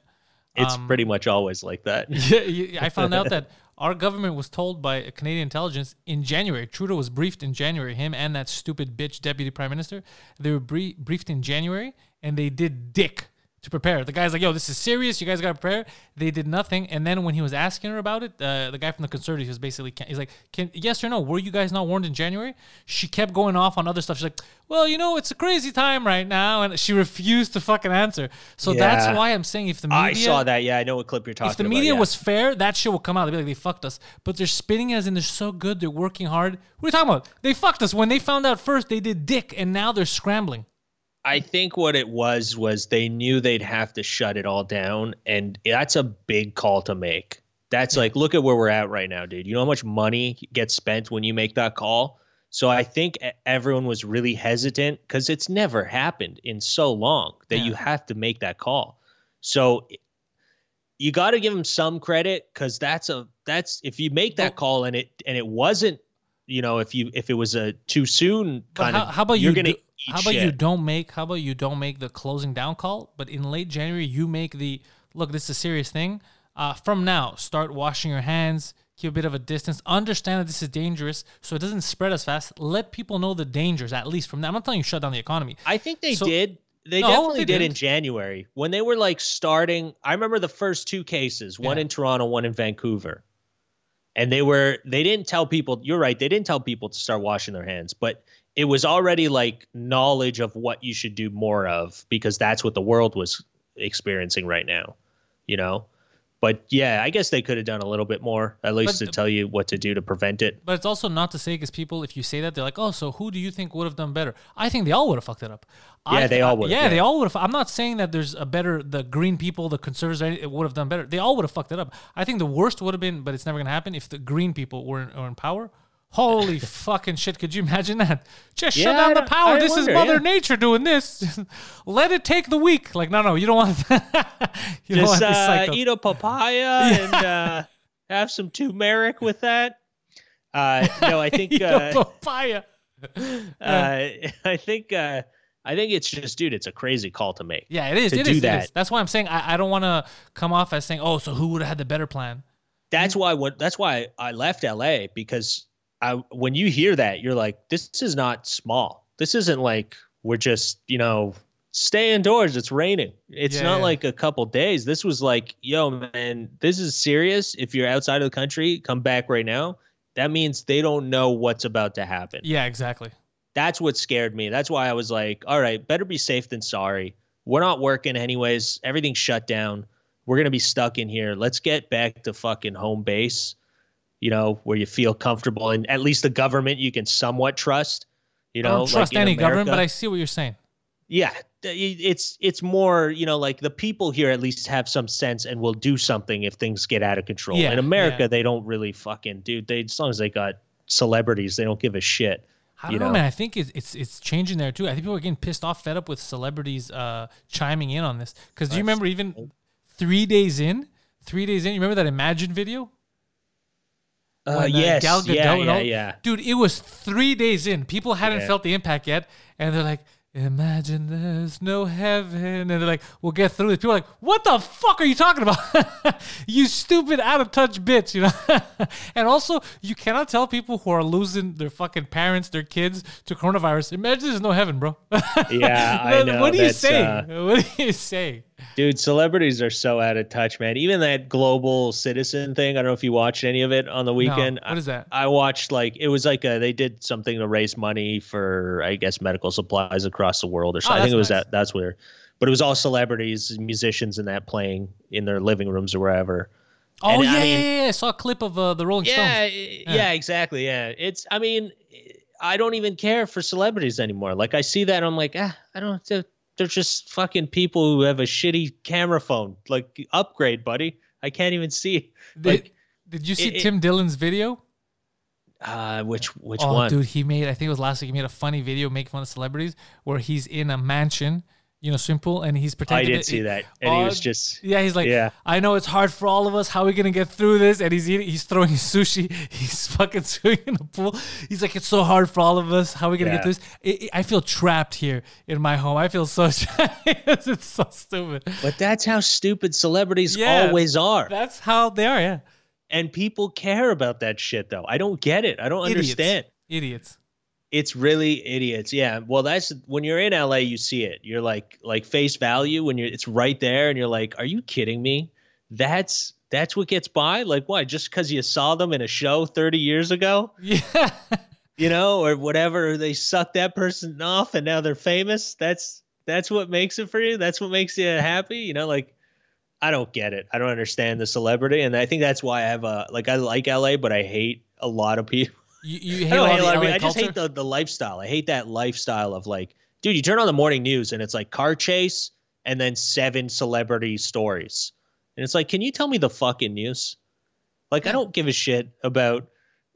it's um, pretty much always like that. Yeah, I found out that our government was told by Canadian intelligence in January. Trudeau was briefed in January. Him and that stupid bitch deputy prime minister. They were brie- briefed in January, and they did dick to prepare. The guy's like, "Yo, this is serious. You guys got to prepare." They did nothing. And then when he was asking her about it, uh, the guy from the Conservatives was basically, he's like, "Can yes or no? Were you guys not warned in January?" She kept going off on other stuff. She's like, "Well, you know, it's a crazy time right now," and she refused to fucking answer. So that's why I'm saying if the media I saw that. Yeah, I know what clip you're talking about. if the about. media yeah. was fair, that shit will come out. They'd be like, they fucked us. But they're spinning as in they're so good, they're working hard. What are you talking about? They fucked us. When they found out first, they did dick, and now they're scrambling. I think what it was was they knew they'd have to shut it all down, and that's a big call to make. That's like, look at where we're at right now, dude. You know how much money gets spent when you make that call. So I think everyone was really hesitant because it's never happened in so long that you have to make that call. So you got to give them some credit because that's a that's if you make that Well- call and it and it wasn't, you know, if you if it was a too soon kind how, of, how about you're you? gonna do- how about you don't make? How about you don't make the closing down call? But in late January, you make the look. This is a serious thing. Uh, from now, start washing your hands. Keep a bit of a distance. Understand that this is dangerous, so it doesn't spread as fast. Let people know the dangers at least from that. I'm not telling you shut down the economy. I think they So- did. They No, definitely they did in. January when they were like starting. I remember the first two cases, one Yeah. in Toronto, one in Vancouver. And they were they didn't tell people, you're right, they didn't tell people to start washing their hands, but it was already like knowledge of what you should do more of because that's what the world was experiencing right now, you know? But yeah, I guess they could have done a little bit more, at least But- to tell you what to do to prevent it. But it's also not to say because people, if you say that, they're like, "Oh, so who do you think would have done better?" I think they all would have fucked it up. I Yeah, they all would've, Yeah, yeah. they all would have. I'm not saying that there's a better. The green people, the conservatives, would have done better. They all would have fucked it up. I think the worst would have been, but it's never gonna happen if the green people were in, were in power. Holy fucking shit! Could you imagine that? Just shut down the power. This wonder, is Mother yeah. Nature doing this. Let it take the week. Like, no, no, you don't want. you don't Just want uh, eat a papaya and uh, have some turmeric with that. Uh, no, I think uh, papaya. uh, I think uh, I think it's just, dude, it's a crazy call to make. Yeah, it is. To It do is. that. is. That's why I'm saying I, I don't want to come off as saying, oh, so who would have had the better plan? That's why what that's why I left LA because I when you hear that, you're like, this is not small. This isn't like we're just, you know, stay indoors. It's raining. It's Yeah, not yeah. like a couple days. This was like, yo, man, this is serious. If you're outside of the country, come back right now. That means they don't know what's about to happen. Yeah, exactly. That's what scared me. That's why I was like, all right, better be safe than sorry. We're not working anyways. Everything's shut down. We're going to be stuck in here. Let's get back to fucking home base, you know, where you feel comfortable and at least the government you can somewhat trust. You I know, don't trust like any government, but I see what you're saying. yeah, it's it's more, you know, like the people here at least have some sense and will do something if things get out of control. Yeah, in America, yeah. they don't really fucking dude. They as long as they got celebrities, they don't give a shit. I don't you know, know? man. I think it's, it's it's changing there too. I think people are getting pissed off, fed up with celebrities uh, chiming in on this. Because do you remember even three days in, three days in, you remember that Imagine video? Uh, When, uh, Gal Gadot yeah, yeah, yeah. Dude, it was three days in. People hadn't Yeah. felt the impact yet, and they're like, "Imagine there's no heaven," and they're like, "We'll get through this." People are like, "What the fuck are you talking about? you stupid, out of touch bitch!" You know. and also, you cannot tell people who are losing their fucking parents, their kids to coronavirus. Imagine there's no heaven, bro. Yeah, I know. What do you That's, say? uh, what do you say? Dude, celebrities are so out of touch, man. Even that global citizen thing. I don't know if you watched any of it on the weekend. what is that? I, I watched like it was like a, they did something to raise money for I guess medical supplies across the world or something. I think it was nice. that. That's where But it was all celebrities, musicians, and that playing in their living rooms or wherever. Oh And, yeah, I mean- yeah, yeah. I saw a clip of uh, the Rolling Yeah, Stones. yeah, yeah, exactly. Yeah, it's. I mean, I don't even care for celebrities anymore. Like I see that, I'm like, ah, I don't. They're, they're just fucking people who have a shitty camera phone. Like upgrade, buddy. I can't even see. Did, Like, did you see it- it- Tim Dillon's video? uh, which which oh, one? dude, he made. I think it was last week. He made a funny video making fun of celebrities where he's in a mansion, you know, simple, and he's pretending. I did see that, and he Oh, was just. Yeah, he's like, Yeah. I know it's hard for all of us. How are we gonna get through this? And he's eating, he's throwing sushi. He's fucking swimming in the pool. He's like, it's so hard for all of us. How are we gonna get through this? I, I I feel trapped here in my home. I feel so. trapped. it's so stupid. But that's how stupid celebrities Yeah, always are. That's how they are. Yeah, and people care about that shit, though. I don't get it. I don't Idiots. understand. Idiots. It's really idiots. Yeah. Well, that's when you're in LA, you see it. You're like like face value when you're it's right there, and you're like, are you kidding me? That's that's what gets by. Like why? Just because you saw them in a show 30 years ago, Yeah. you know, or whatever. They sucked that person off, and now they're famous. That's that's what makes it for you. That's what makes you happy. You know, like. I don't get it. I don't understand the celebrity, and I think that's why I have a like. I like LA, but I hate a lot of people. You, you I hate, all hate a the lot of LA. I just hate the, the lifestyle. I hate that lifestyle of like, dude, you turn on the morning news and it's like car chase and then seven celebrity stories. And it's like, can you tell me the fucking news? Like, I don't give a shit about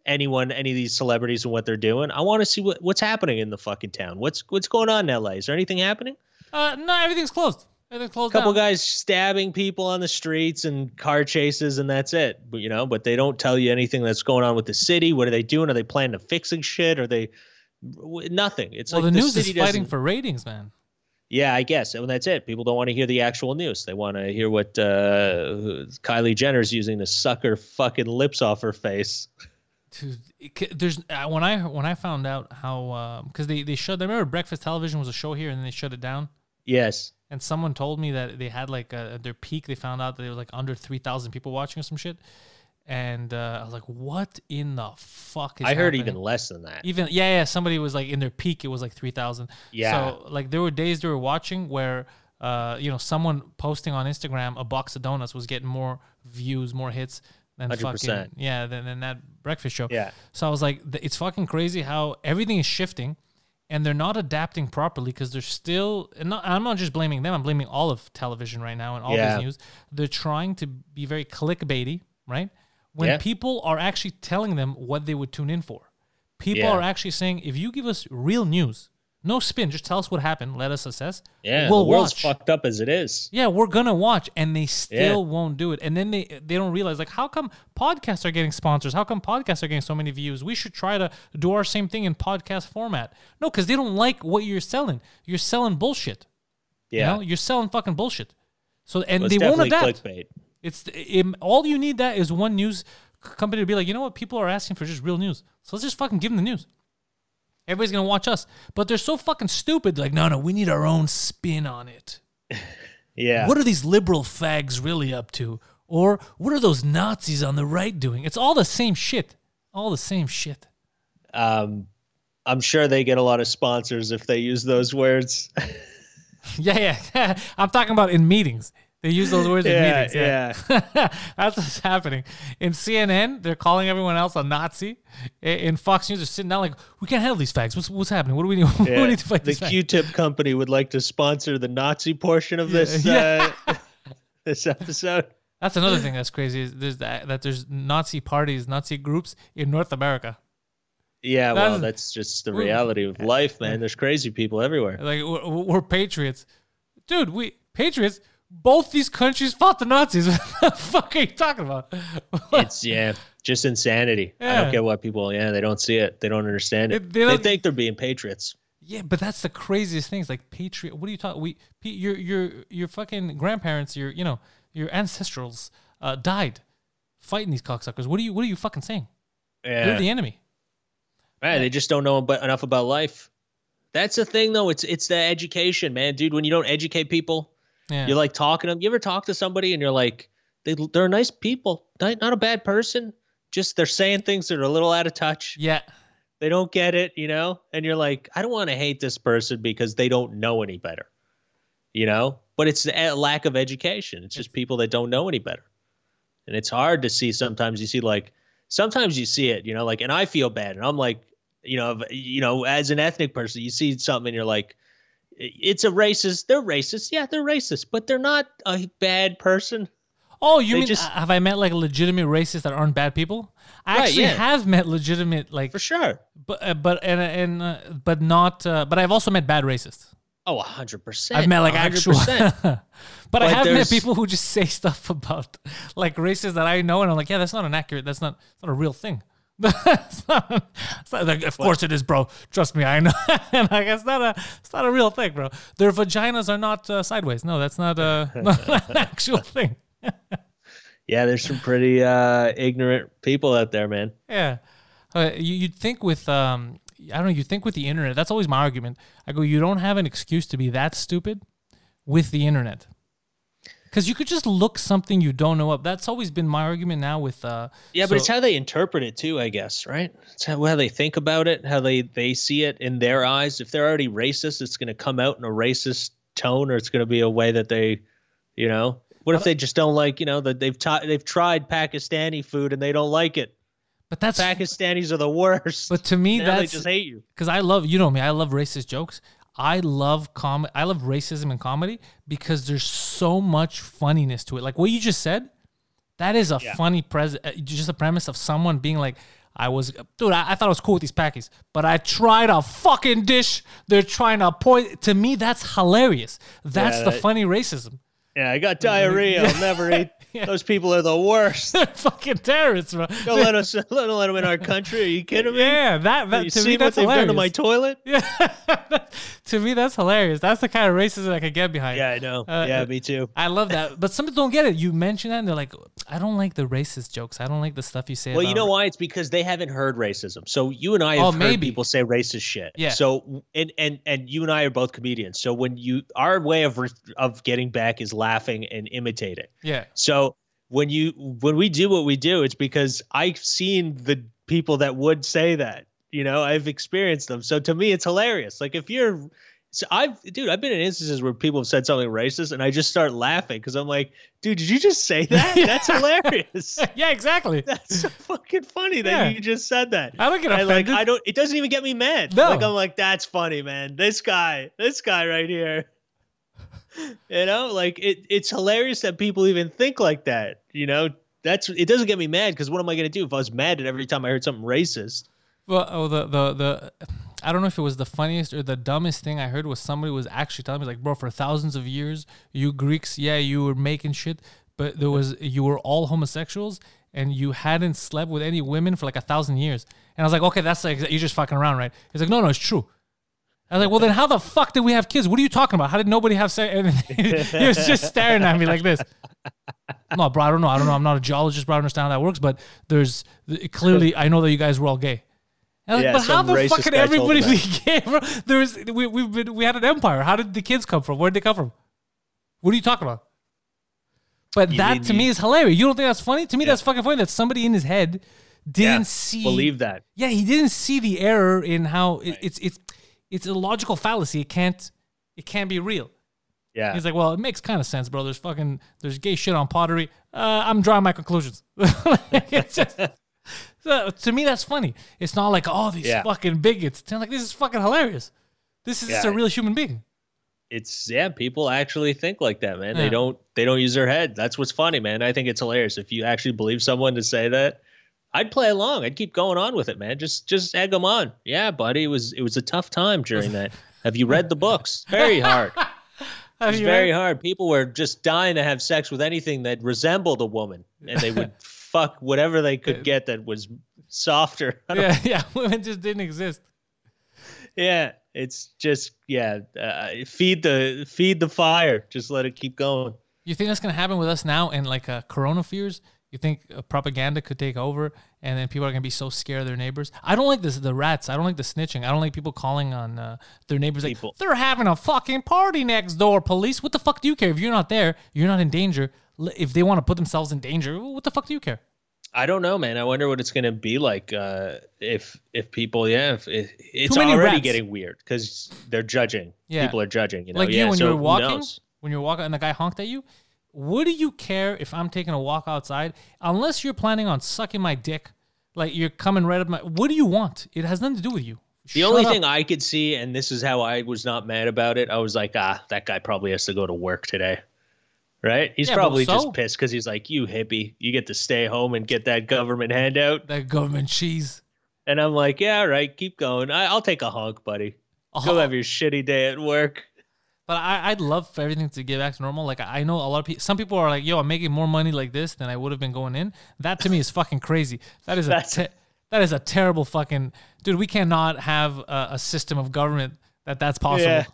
anyone, any of these celebrities and what they're doing. I want to see what, what's happening in the fucking town. What's what's going on in LA? Is there anything happening? Uh, no, everything's closed. Everything's closed couple down. guys stabbing people on the streets and car chases and that's it. But you know but they don't tell you anything that's going on with the city. What are they doing are they planning to fixing shit? Are they nothing. It's Well, like the news is city fighting for ratings, man. yeah i guess. And that's it. People don't want to hear the actual news. They want to hear what uh kylie jenner's using to suck her fucking lips off her face. Dude, it there's uh, when I when I found out how because they they shut. I remember Breakfast Television was a show here and then they shut it down. yes And someone told me that they had like at their peak. They found out that there was like under three thousand people watching or some shit. And uh, I was like, "What in the fuck is?" i heard happening? even less than that Even yeah, yeah. Somebody was like in their peak, it was like three thousand. Yeah. So like there were days they were watching where uh you know someone posting on Instagram a box of donuts was getting more views, more hits than 100%. fucking yeah than, than that breakfast show. Yeah. So I was like, it's fucking crazy how everything is shifting. And they're not adapting properly because they're still. And not, I'm not just blaming them. I'm blaming all of television right now and all Yeah. these news. They're trying to be very clickbaity, right? When Yeah. people are actually telling them what they would tune in for. People Yeah. are actually saying, if you give us real news, No spin. Just tell us what happened. Let us assess. Yeah, we'll the world's watch. fucked up as it is. Yeah, we're gonna watch, and they still Yeah. won't do it. And then they they don't realize like how come podcasts are getting sponsors? How come podcasts are getting so many views? We should try to do our same thing in podcast format. No, because they don't like what you're selling. You're selling bullshit. Yeah, You know, you're selling fucking bullshit. So and Well, they won't adapt. clickbait. It's it, all you need. That is one news company to be like, you know what? People are asking for just real news. So let's just fucking give them the news. Everybody's gonna watch us, but they're so fucking stupid. Like, no, no, we need our own spin on it. Yeah, What are these liberal fags really up to? Or what are those Nazis on the right doing? It's all the same shit. All the same shit. um, I'm sure they get a lot of sponsors if they use those words. Yeah, yeah. I'm talking about in meetings. They use those words in meetings. Yeah. That's what's happening. In CNN, they're calling everyone else a Nazi. In Fox News, they're sitting down like, we can't handle these facts. What's, what's happening? What do we need? What do Yeah. we need to fight the? Q-tip company would like to sponsor the Nazi portion of this Yeah. uh, this episode. That's another thing that's crazy. Is there's that, that there's Nazi parties, Nazi groups in North America. Yeah, That's- well, that's just the reality of life, man. There's crazy people everywhere. Like we're, we're patriots, dude. We patriots. Both these countries fought the Nazis. what the fuck are you talking about? It's yeah, just insanity. I don't get why people. Yeah, they don't see it. They don't understand it. They- they think they're being patriots. yeah, but that's the craziest things. Like patriot. What are you talking? We your your your fucking grandparents, your you know your ancestrals uh, died fighting these cocksuckers. What are you What are you fucking saying? Yeah, They're the enemy. Right, they just don't know about, enough about life. That's the thing, though. It's it's the education, man, dude. When you don't educate people, Yeah. you're like talking to them. You ever talk to somebody and you're like, they they're nice people, not, not a bad person. Just they're saying things that are a little out of touch. yeah. They don't get it, you know. And you're like, I don't want to hate this person because they don't know any better, you know. But it's a lack of education. It's just people that don't know any better, and it's hard to see. Sometimes you see like, sometimes you see it, you know, like, and I feel bad, and I'm like, you know, you know, as an ethnic person, you see something and you're like, it's a racist. They're racist. Yeah, they're racist, but they're not a bad person. Oh, you They mean just- have I met like legitimate racists that aren't bad people? I Right, actually yeah. have met legitimate like For sure. but uh, but and and uh, but not uh, but I've also met bad racists. Oh, 100%. I've met like actual 100%. but, I have met people who just say stuff about like races that I know and I'm like, yeah, that's not an accurate that's not it's not a real thing. it's not, it's not like, of course it is, bro. Trust me, I know. and like, it's not a, it's not a real thing, bro. Their vaginas are not uh, sideways. No, that's not, uh, not an actual thing. yeah, there's some pretty uh, ignorant people out there, man. Yeah. Uh, you, you'd think with, um, I don't know, you think with the internet, that's always my argument. I go, you don't have an excuse to be that stupid with the internet. Because you could just look something you don't know up. That's always been my argument now with. Uh, Yeah, but so- it's how they interpret it too, I guess, right? It's how, how they think about it, how they they see it in their eyes. If they're already racist, it's going to come out in a racist tone, or it's going to be a way that they, you know. What if they just don't like, you know, that they've ta- they've tried Pakistani food and they don't like it? but that's. Pakistanis are the worst. But to me, now they that's just hate you. because I love you know me. I love racist jokes. I love com. I love racism in comedy because there's so much funniness to it. Like what you just said, that is a funny pres. uh, Just a premise of someone being like, "I was, dude, I, I thought it was cool with these packies, but I tried a fucking dish. They're trying to point To me, that's hilarious. That's Yeah, the funny racism. Yeah, I got diarrhea. I'll never eat. Those people are the worst. They're fucking terrorists, bro. Don't let us let, let them in our country. Are you kidding me? Yeah, that, that you to see me what that's they've hilarious. done to my toilet? Yeah, to me, that's hilarious. That's the kind of racism I could get behind. Yeah, I know. Uh, yeah, me too. I love that. But some people don't get it. You mention that and they're like, I don't like the racist jokes. I don't like the stuff you say. Well, you know why? It's because they haven't heard racism. So you and I have Oh, heard maybe. people say racist shit. Yeah. So and and and you and I are both comedians. So when you our way of re- of getting back is laughing and imitating. Yeah. So when you when we do what we do, it's because I've seen the people that would say that. You know, I've experienced them. So to me, it's hilarious. Like if you're, so I've dude, I've been in instances where people have said something racist, and I just start laughing because I'm like, dude, did you just say that? That's hilarious. Yeah, exactly. That's so fucking funny that Yeah. you just said that. I don't get I like. I don't it doesn't even get me mad. No. Like I'm like, that's funny, man. This guy, this guy right here. You know, like it it's hilarious that people even think like that. You know, that's it doesn't get me mad because what am I gonna do if I was mad at every time I heard something racist? Well, oh, the the the I don't know if it was the funniest or the dumbest thing I heard was somebody was actually telling me like, bro, for thousands of years, you Greeks, yeah, you were making shit, but there was you were all homosexuals and you hadn't slept with any women for like a thousand years. And I was like, okay, that's like you're just fucking around, right? He's like, no, no, it's true. I was like, well, then how the fuck did we have kids? What are you talking about? How did nobody have sex? And he was just staring at me like this. No, bro, I don't know. I don't know. I'm not a geologist, bro. I understand how that works. But there's clearly, I know that you guys were all gay. And Yeah, like, but how the fuck can everybody be gay, bro? There's we we've been we had an empire. How did the kids come from? Where did they come from? What are you talking about? But You that to you- me is hilarious. You don't think that's funny? To me, Yeah. that's fucking funny that somebody in his head didn't Yeah, see Believe that. yeah, he didn't see the error in how it, it's it's it's a logical fallacy. It can't it can't be real. Yeah. He's like, well, it makes kind of sense, bro. There's fucking there's gay shit on pottery. Uh, I'm drawing my conclusions. it's just so, to me that's funny. It's not like oh these Yeah. fucking bigots. I'm like this is fucking hilarious. This is just a real human being. it's yeah people actually think like that man Yeah. they don't they don't use their head that's what's funny man i think it's hilarious if you actually believe someone to say that i'd play along. I'd keep going on with it man. Just just egg them on. Yeah buddy. It was it was a tough time during that. Have you read the books? Very hard. Have it's you very read- hard. People were just dying to have sex with anything that resembled a woman and they would fuck whatever they could get that was softer. I don't- Yeah, yeah. Women just didn't exist. yeah it's just yeah uh, feed the feed the fire. Just let it keep going. You think that's gonna happen with us now in like uh, Corona fears? You think uh, propaganda could take over and then people are gonna be so scared of their neighbors? I don't like this. The rats. I don't like the snitching. I don't like people calling on uh, their neighbors like People- they're having a fucking party next door. Police. What the fuck do you care if you're not there? You're not in danger. If they want to put themselves in danger, what the fuck do you care? I don't know, man. I wonder what it's going to be like uh, if if people, yeah, if, if it's already rats. getting weird because they're judging. Yeah. People are judging. You know, like yeah. you when so you were who walking, when you're walking and the guy honked at you. What do you care if I'm taking a walk outside? Unless you're planning on sucking my dick, like you're coming right up my. What do you want? It has nothing to do with you. The Shut only up. thing I could see, and this is how I was not mad about it, I was like, ah, that guy probably has to go to work today. Right? He's Yeah, but probably so? just pissed because he's like, you hippie, you get to stay home and get that government handout. that government cheese. And I'm like, yeah, all right, keep going. I, I'll take a honk, buddy. Go Oh. have your shitty day at work. But I, I'd love for everything to get back to normal. Like I know a lot of people. Some people are like, "Yo, I'm making more money like this than I would have been going in." That to me is fucking crazy. That is a te- that is a terrible fucking dude. We cannot have a, a system of government that that's possible. Yeah.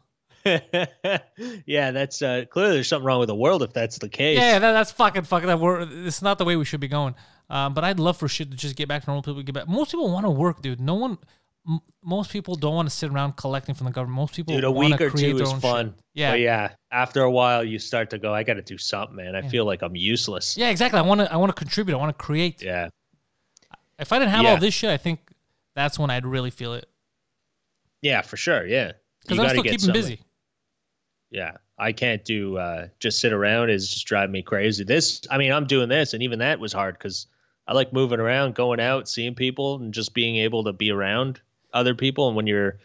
yeah, that's uh, clearly there's something wrong with the world if that's the case. Yeah, that, that's fucking fucking. That we're, it's not the way we should be going. Um, but I'd love for shit to just get back to normal. People get back. Most people want to work, dude. No one. M- most people don't want to sit around collecting from the government. Most people Dude, a week or two is fun. Shit. Yeah, But yeah. After a while, you start to go, I got to do something, man. I feel like I'm useless. yeah, exactly. I want to. I want to contribute. I want to create. Yeah. If I didn't have Yeah. all this shit, I think that's when I'd really feel it. Yeah, for sure. Yeah. Because You I'm still keeping something. busy. Yeah. I can't do uh, just sit around is just driving me crazy. This, I mean, I'm doing this, and even that was hard because I like moving around, going out, seeing people, and just being able to be around other people. And when you're,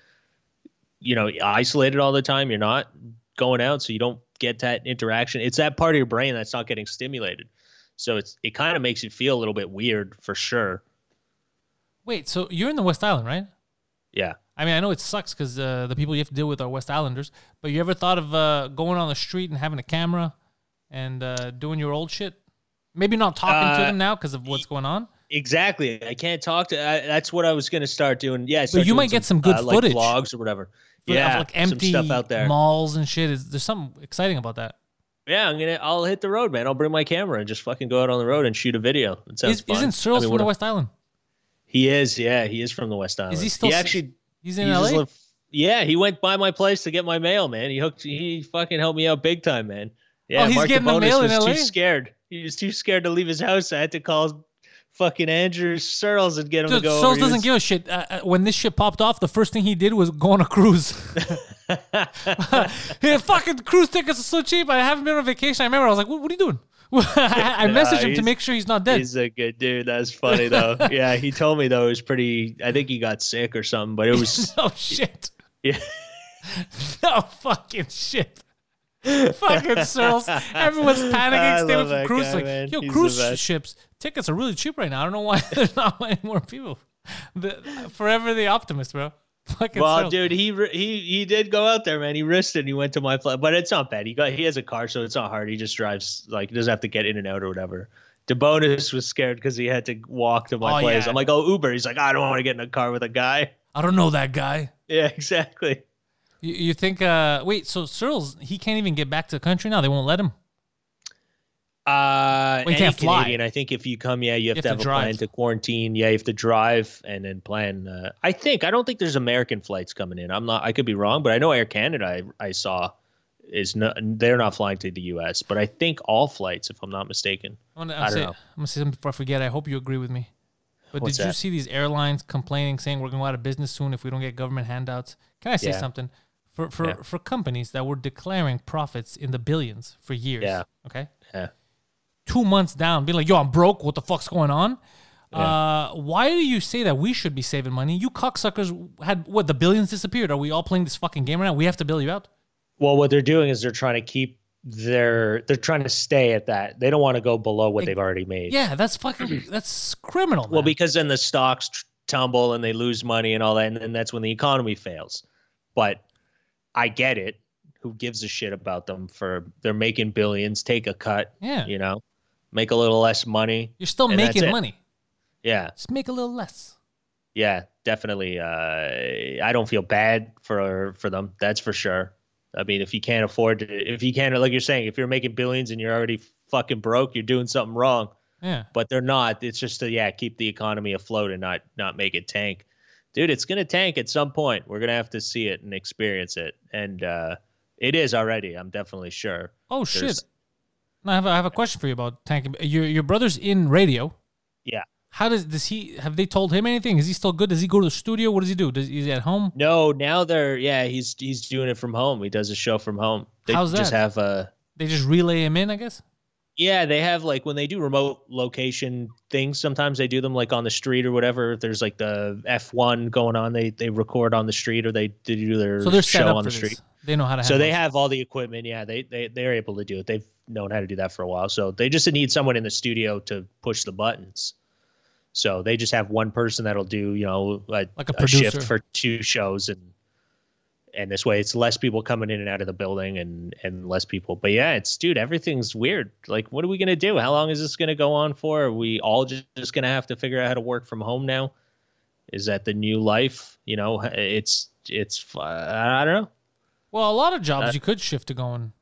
you know, isolated all the time, you're not going out, so you don't get that interaction. It's that part of your brain that's not getting stimulated. So it's it kind of makes you feel a little bit weird for sure. Wait, so you're in the West Island, right? Yeah. I mean, I know it sucks because uh, the people you have to deal with are West Islanders. But you ever thought of uh, going on the street and having a camera and uh, doing your old shit? Maybe not talking to Uh, them now because of what's going on. Exactly. I can't talk to. I, that's what I was gonna start doing. Yeah, But you might get some good uh, like footage. vlogs or whatever. Yeah, like empty some stuff out there. malls and shit. Is there's something exciting about that? Yeah, I'm gonna. I'll hit the road, man. I'll bring my camera and just fucking go out on the road and shoot a video. It sounds Is, fun. isn't Searles I mean, from the West Island? He is. Yeah, he is from the West Island. Is he still? He actually. He's in he LA. yeah, he went by my place to get my mail, man. He hooked. He fucking helped me out big time, man. Yeah, Oh, he's Mark getting the DeBonis mail in was LA? too scared. He was too scared to leave his house. I had to call fucking Andrew Searles and get him Dude, to go. Searles doesn't was- give a shit. Uh, uh, when this shit popped off, the first thing he did was go on a cruise. yeah, fucking cruise tickets are so cheap. I haven't been on vacation. I remember I was like, "What, what are you doing?" I, messaged him to make sure he's not dead. He's a good dude. That's funny though. yeah, he told me though it was pretty. I think he got sick or something, but it was oh shit! yeah. No fucking shit! fucking Searles. Everyone's panicking. Love for cruise. guy, like, man. yo, He's cruise ships tickets are really cheap right now. I don't know why there's not many more people. The, forever the optimist, bro. Fucking Well, Searles. dude, he he he did go out there, man. He risked it. and He went to my place, but it's not bad. He got he has a car, so it's not hard. He just drives like he doesn't have to get in and out or whatever. DeBonis was scared because he had to walk to my Oh, place. yeah. I'm like, oh Uber. He's like, I don't want to get in a car with a guy. I don't know that guy. Yeah, exactly. You, you think? uh Wait, so Searles he can't even get back to the country now. They won't let him. Uh, Well, you can't fly. Canadian, I think if you come, yeah, you have, have to to have a plan to quarantine. Yeah, you have to drive and then plan. Uh, I think I don't think there's American flights coming in. I'm not. I could be wrong, but I know Air Canada. I, I saw is not. They're not flying to the U.S., but I think all flights, if I'm not mistaken. I'm gonna, I say, don't know. I'm gonna say something before I forget. I hope you agree with me. But What's did you see these airlines complaining, saying we're going to go out of business soon if we don't get government handouts? Can I say Yeah. something? For for Yeah. for companies that were declaring profits in the billions for years. Yeah. Okay. Yeah. Two months down, being like, "Yo, I'm broke. What the fuck's going on?" Uh, why do you say that we should be saving money? You cocksuckers had what the billions disappeared. Are we all playing this fucking game right now? We have to bail you out. Well, what they're doing is they're trying to keep their. They're trying to stay at that. They don't want to go below what they've already made. Yeah, that's fucking that's criminal. Well, because then the stocks tr- tumble and they lose money and all that, and then that's when the economy fails. But I get it. Who gives a shit about them for they're making billions? Take a cut. Yeah. You know, make a little less money. you're still making money. Yeah. Just make a little less. Yeah. Definitely. Uh, I don't feel bad for for them. That's for sure. I mean, if you can't afford to, if you can't, like you're saying, if you're making billions and you're already fucking broke, you're doing something wrong. Yeah. but they're not. It's just to yeah, keep the economy afloat and not not make it tank. Dude, it's gonna tank at some point. We're gonna have to see it and experience it, and uh, it is already. I'm definitely sure. Oh shit! There's- No, I have a, I have a question for you about tanking. Your your brother's in radio. Yeah. How does does he have they told him anything? Is he still good? Does he go to the studio? What does he do? Does is he at home? No, now they're yeah. He's he's doing it from home. He does a show from home. They How's just that? have a They just relay him in, I guess. Yeah. They have like when they do remote location things. Sometimes they do them like on the street or whatever. If there's like the F1 going on, they they record on the street or they, they do their So they're set show up on the this. street. They know how to. So they it. have all the equipment. Yeah, they they they're able to do it. They've known how to do that for a while. So they just need someone in the studio to push the buttons. So they just have one person that'll do you know a, Like a a shift for two shows and and this way it's less people coming in and out of the building and and less people. But yeah, it's dude, everything's weird. Like, what are we gonna do? How long is this gonna go on for? Are we all just, just gonna have to figure out how to work from home now? Is that the new life? You know, it's it's uh, I don't know. Well, a lot of jobs Uh, you could shift to going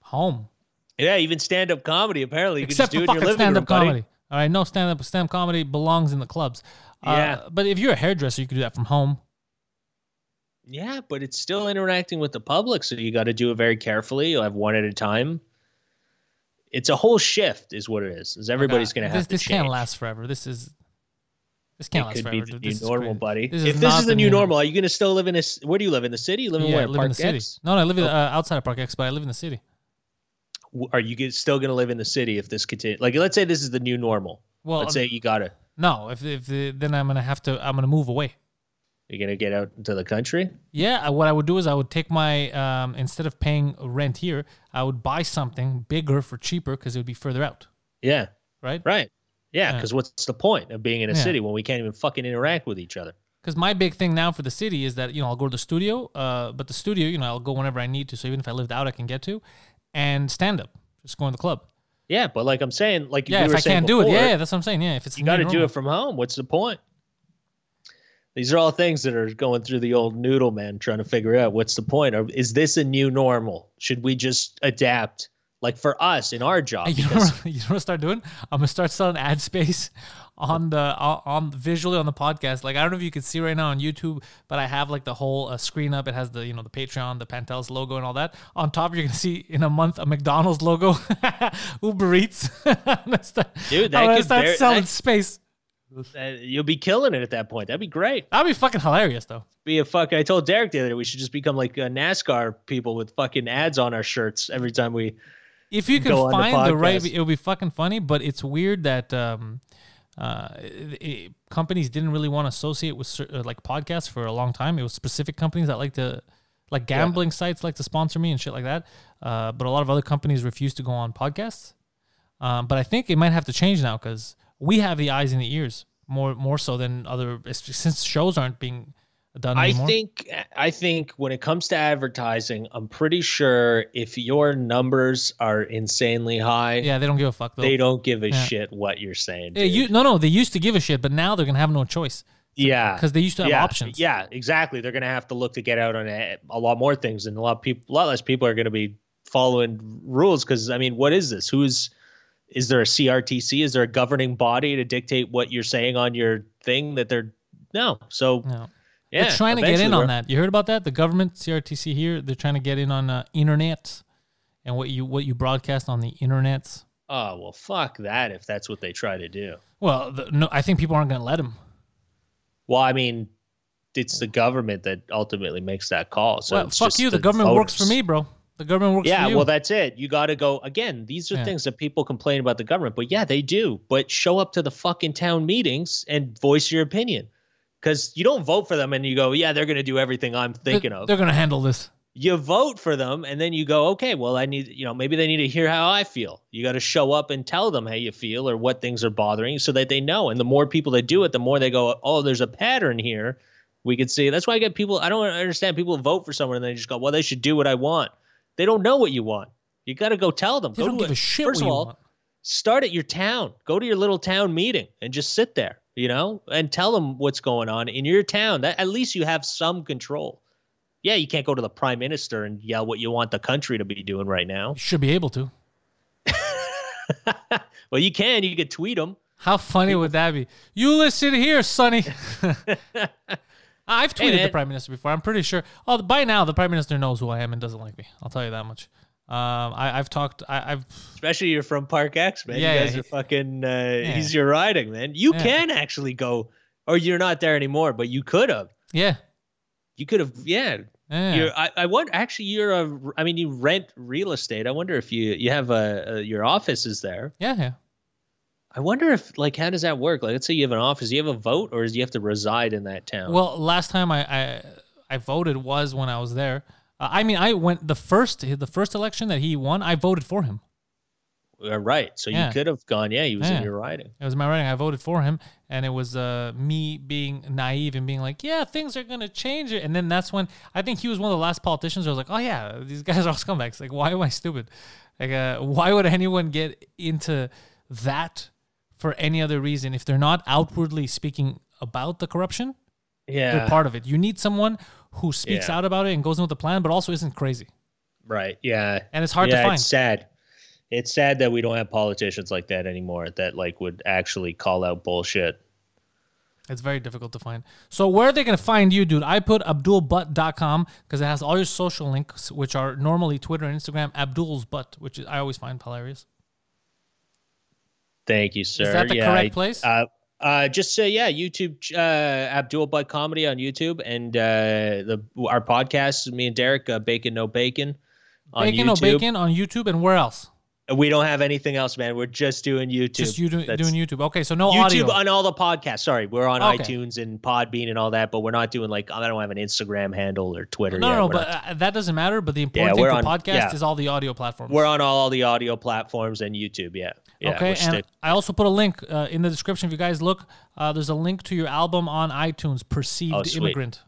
home, Yeah, even stand up comedy. Apparently, you except can just do it in your living stand room, up buddy. comedy. All right, no stand up stand up comedy belongs in the clubs. Yeah. Uh, but if you're a hairdresser, you could do that from home. Yeah, but it's still interacting with the public, so you got to do it very carefully. You'll have one at a time. It's a whole shift, is what it is. Is everybody's going to this, have to This change. can't last forever. This is this can't It last could forever. be the new This is normal, crazy. buddy. This if this is the new normal, are you going to still live in this? Where do you live in the city? You live in Yeah, where? I live Park in the city. X? No, no, I live in, uh, outside of Park X, but I live in the city. Are you still going to live in the city if this continues? Like, let's say this is the new normal. Well, let's say you got to. No, if if the, then I'm gonna have to I'm gonna move away. You're going to get out into the country. Yeah, what I would do is I would take my um, instead of paying rent here, I would buy something bigger for cheaper because it would be further out, Yeah, right? right. Yeah, Yeah. because what's the point of being in a Yeah. city when we can't even fucking interact with each other? Because my big thing now for the city is that you know I'll go to the studio, uh, but the studio you know I'll go whenever I need to. So even if I lived out, I can get to, and stand up, just go in the club. Yeah, but like I'm saying, like Yeah, you if I can't do it, yeah, yeah, that's what I'm saying. Yeah, if it's you got to do it from home. What's the point? These are all things that are going through the old noodle man trying to figure out what's the point. Or is this a new normal? Should we just adapt? Like for us in our job, you know, what, you know what I start doing? I'm gonna start selling ad space on the on, visually on the podcast. Like I don't know if you can see right now on YouTube, but I have like the whole uh, screen up. It has the you know the Patreon, the Pantelis logo, and all that. On top, you're gonna see in a month a McDonald's logo, Uber Eats. I'm gonna start, Dude, that I'm gonna could start bear- selling that- space. You'll be killing it at that point. That'd be great. That'd be fucking hilarious, though. Be a fuck. I told Derek the other day we should just become like uh, NASCAR people with fucking ads on our shirts every time we. If you can Go on the find the right, it would be fucking funny. But it's weird that um, uh, it, it- companies didn't really want to associate with uh, like podcasts for a long time. It was specific companies that like to, like gambling sites like to sponsor me and shit like that. Uh, but a lot of other companies refuse to go on podcasts. Um, but I think it might have to change now because we have the eyes and the ears more more so than other since shows aren't being done I think I think when it comes to advertising, I'm pretty sure if your numbers are insanely high, yeah, they don't give a fuck though. they don't give a Yeah. shit what you're saying. Yeah, you, no, no, they used to give a shit, but now they're gonna have no choice yeah, because they used to have yeah, options. Yeah, exactly. They're gonna have to look to get out on a, a lot more things, and a lot of people, a lot less people are gonna be following rules. Because I mean, what is this? Who's is there a CRTC? Is there a governing body to dictate what you're saying on your thing? That they're no. So No. yeah, they're trying to get in on that. You heard about that? The government, CRTC here, they're trying to get in on uh, internet and what you what you broadcast on the internet. Oh well, fuck that. If that's what they try to do. Well, the, no, I think people aren't going to let them. Well, I mean, it's the government that ultimately makes that call. So well, fuck you. The, government works for me, bro. The government works Yeah, for you. well, that's it. You got to go again. These are Yeah. things that people complain about the government, but yeah, they do. But show up to the fucking town meetings and voice your opinion, because you don't vote for them and you go, yeah, they're going to do everything I'm thinking they're, of. They're going to handle this. You vote for them and then you go, okay, well, I need, you know, maybe they need to hear how I feel. You got to show up and tell them how you feel or what things are bothering you so that they know. And the more people that do it, the more they go, oh, there's a pattern here. We could see. That's why I get people. I don't understand people vote for someone and they just go, well, they should do what I want. They don't know what you want. You got to go tell them. They go don't to give a shit First of all, want. start at your town. Go to your little town meeting and just sit there, you know, and tell them what's going on in your town. That at least you have some control. Yeah, you can't go to the prime minister and yell what you want the country to be doing right now. You should be able to. well, you can. You could tweet them. How funny would that be? You listen here, Sonny. I've Hey, tweeted the prime minister before. I'm pretty sure. Oh, by now the prime minister knows who I am and doesn't like me. I'll tell you that much. Um, I, I've talked. I, I've Especially you're from Park X, man. Yeah, you guys yeah, are fucking. Uh, He's your riding, man. You Yeah. can actually go, or you're not there anymore, but you could have. yeah. You could have. Yeah. yeah. You're, I, I wonder. Actually, you're a. I mean, you rent real estate. I wonder if you you have a, a your office is there. yeah, yeah. I wonder if like how does that work? Like, let's say you have an office. Do you have a vote, or do you have to reside in that town? Well, last time I, I I voted was when I was there. Uh, I mean, I went the first the first election that he won. I voted for him. Uh, right. So Yeah. you could have gone. Yeah, he was Yeah. in your riding. It was my riding. I voted for him, and it was uh, me being naive and being like, "Yeah, things are gonna change." It. And then that's when I think he was one of the last politicians. Where I was like, "Oh yeah, these guys are all scumbags. Like, why am I stupid? Like, uh, why would anyone get into that for any other reason if they're not outwardly speaking about the corruption? Yeah. They're part of it. You need someone who speaks Yeah. out about it and goes in with the plan, but also isn't crazy. Right. Yeah. And it's hard to find. It's sad. It's sad that we don't have politicians like that anymore that like would actually call out bullshit. It's very difficult to find. So where are they going to find you, dude? I put abdulbutt.com because it has all your social links, which are normally Twitter and Instagram, Abdul's Butt, which is, I always find hilarious. Thank you, sir. Is that the yeah, correct I- place? Uh, uh, just say yeah, YouTube, uh, Abdul Butt Comedy on YouTube, and uh, the our podcast, me and Derek, uh, Bacon No Bacon, on Bacon YouTube. no bacon on YouTube and where else? We don't have anything else, man. We're just doing YouTube. Just you do, doing YouTube. Okay, so no YouTube audio. on all the podcasts. Sorry, we're on Okay. iTunes and Podbean and all that, but we're not doing like I don't have an Instagram handle or Twitter. no, yet. no, We're but not- uh, that doesn't matter. But the important Yeah, thing for on- podcast yeah. is all the audio platforms. we're on all the audio platforms and YouTube. Yeah. Yeah okay, and stick- I also put a link uh, in the description. If you guys look, uh, there's a link to your album on iTunes, Perceived Oh. Immigrant.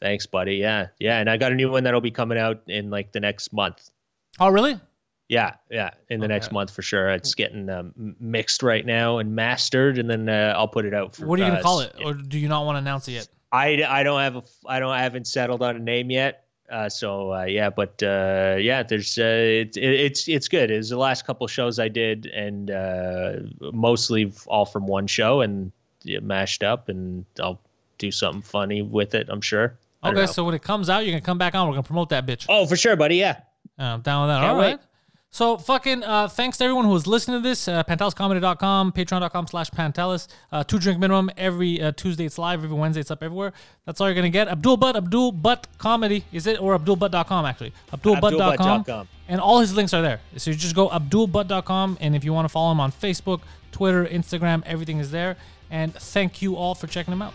Thanks, buddy. Yeah, yeah, and I got a new one that'll be coming out in like the next month. Oh, really? Yeah, yeah, in the next month for sure. It's getting um, mixed right now and mastered, and then uh, I'll put it out. For, What are you gonna uh, call it, or do you not want to announce it yet? I, I don't have a I don't I haven't settled on a name yet. Uh, so uh, yeah, but uh, yeah, there's uh, it, it, it's it's good. It was the last couple shows I did, and uh, mostly all from one show, and yeah, mashed up, and I'll do something funny with it. I'm sure. Okay, so when it comes out, you're gonna come back on. We're gonna promote that bitch. oh, for sure, buddy. Yeah. I'm down with that. Can't All right. wait. So fucking uh, thanks to everyone who was listening to this. Uh, PantelisComedy.com, Patreon.com slash Pantelis. Uh, two drink minimum every uh, Tuesday. It's live. Every Wednesday it's up everywhere. That's all you're gonna get. Abdul Butt, Abdul Butt Comedy. Is it or AbdulButt.com actually? AbdulButt.com. AbdulButt.com. And all his links are there. So you just go AbdulButt.com, and if you want to follow him on Facebook, Twitter, Instagram, everything is there. And thank you all for checking him out.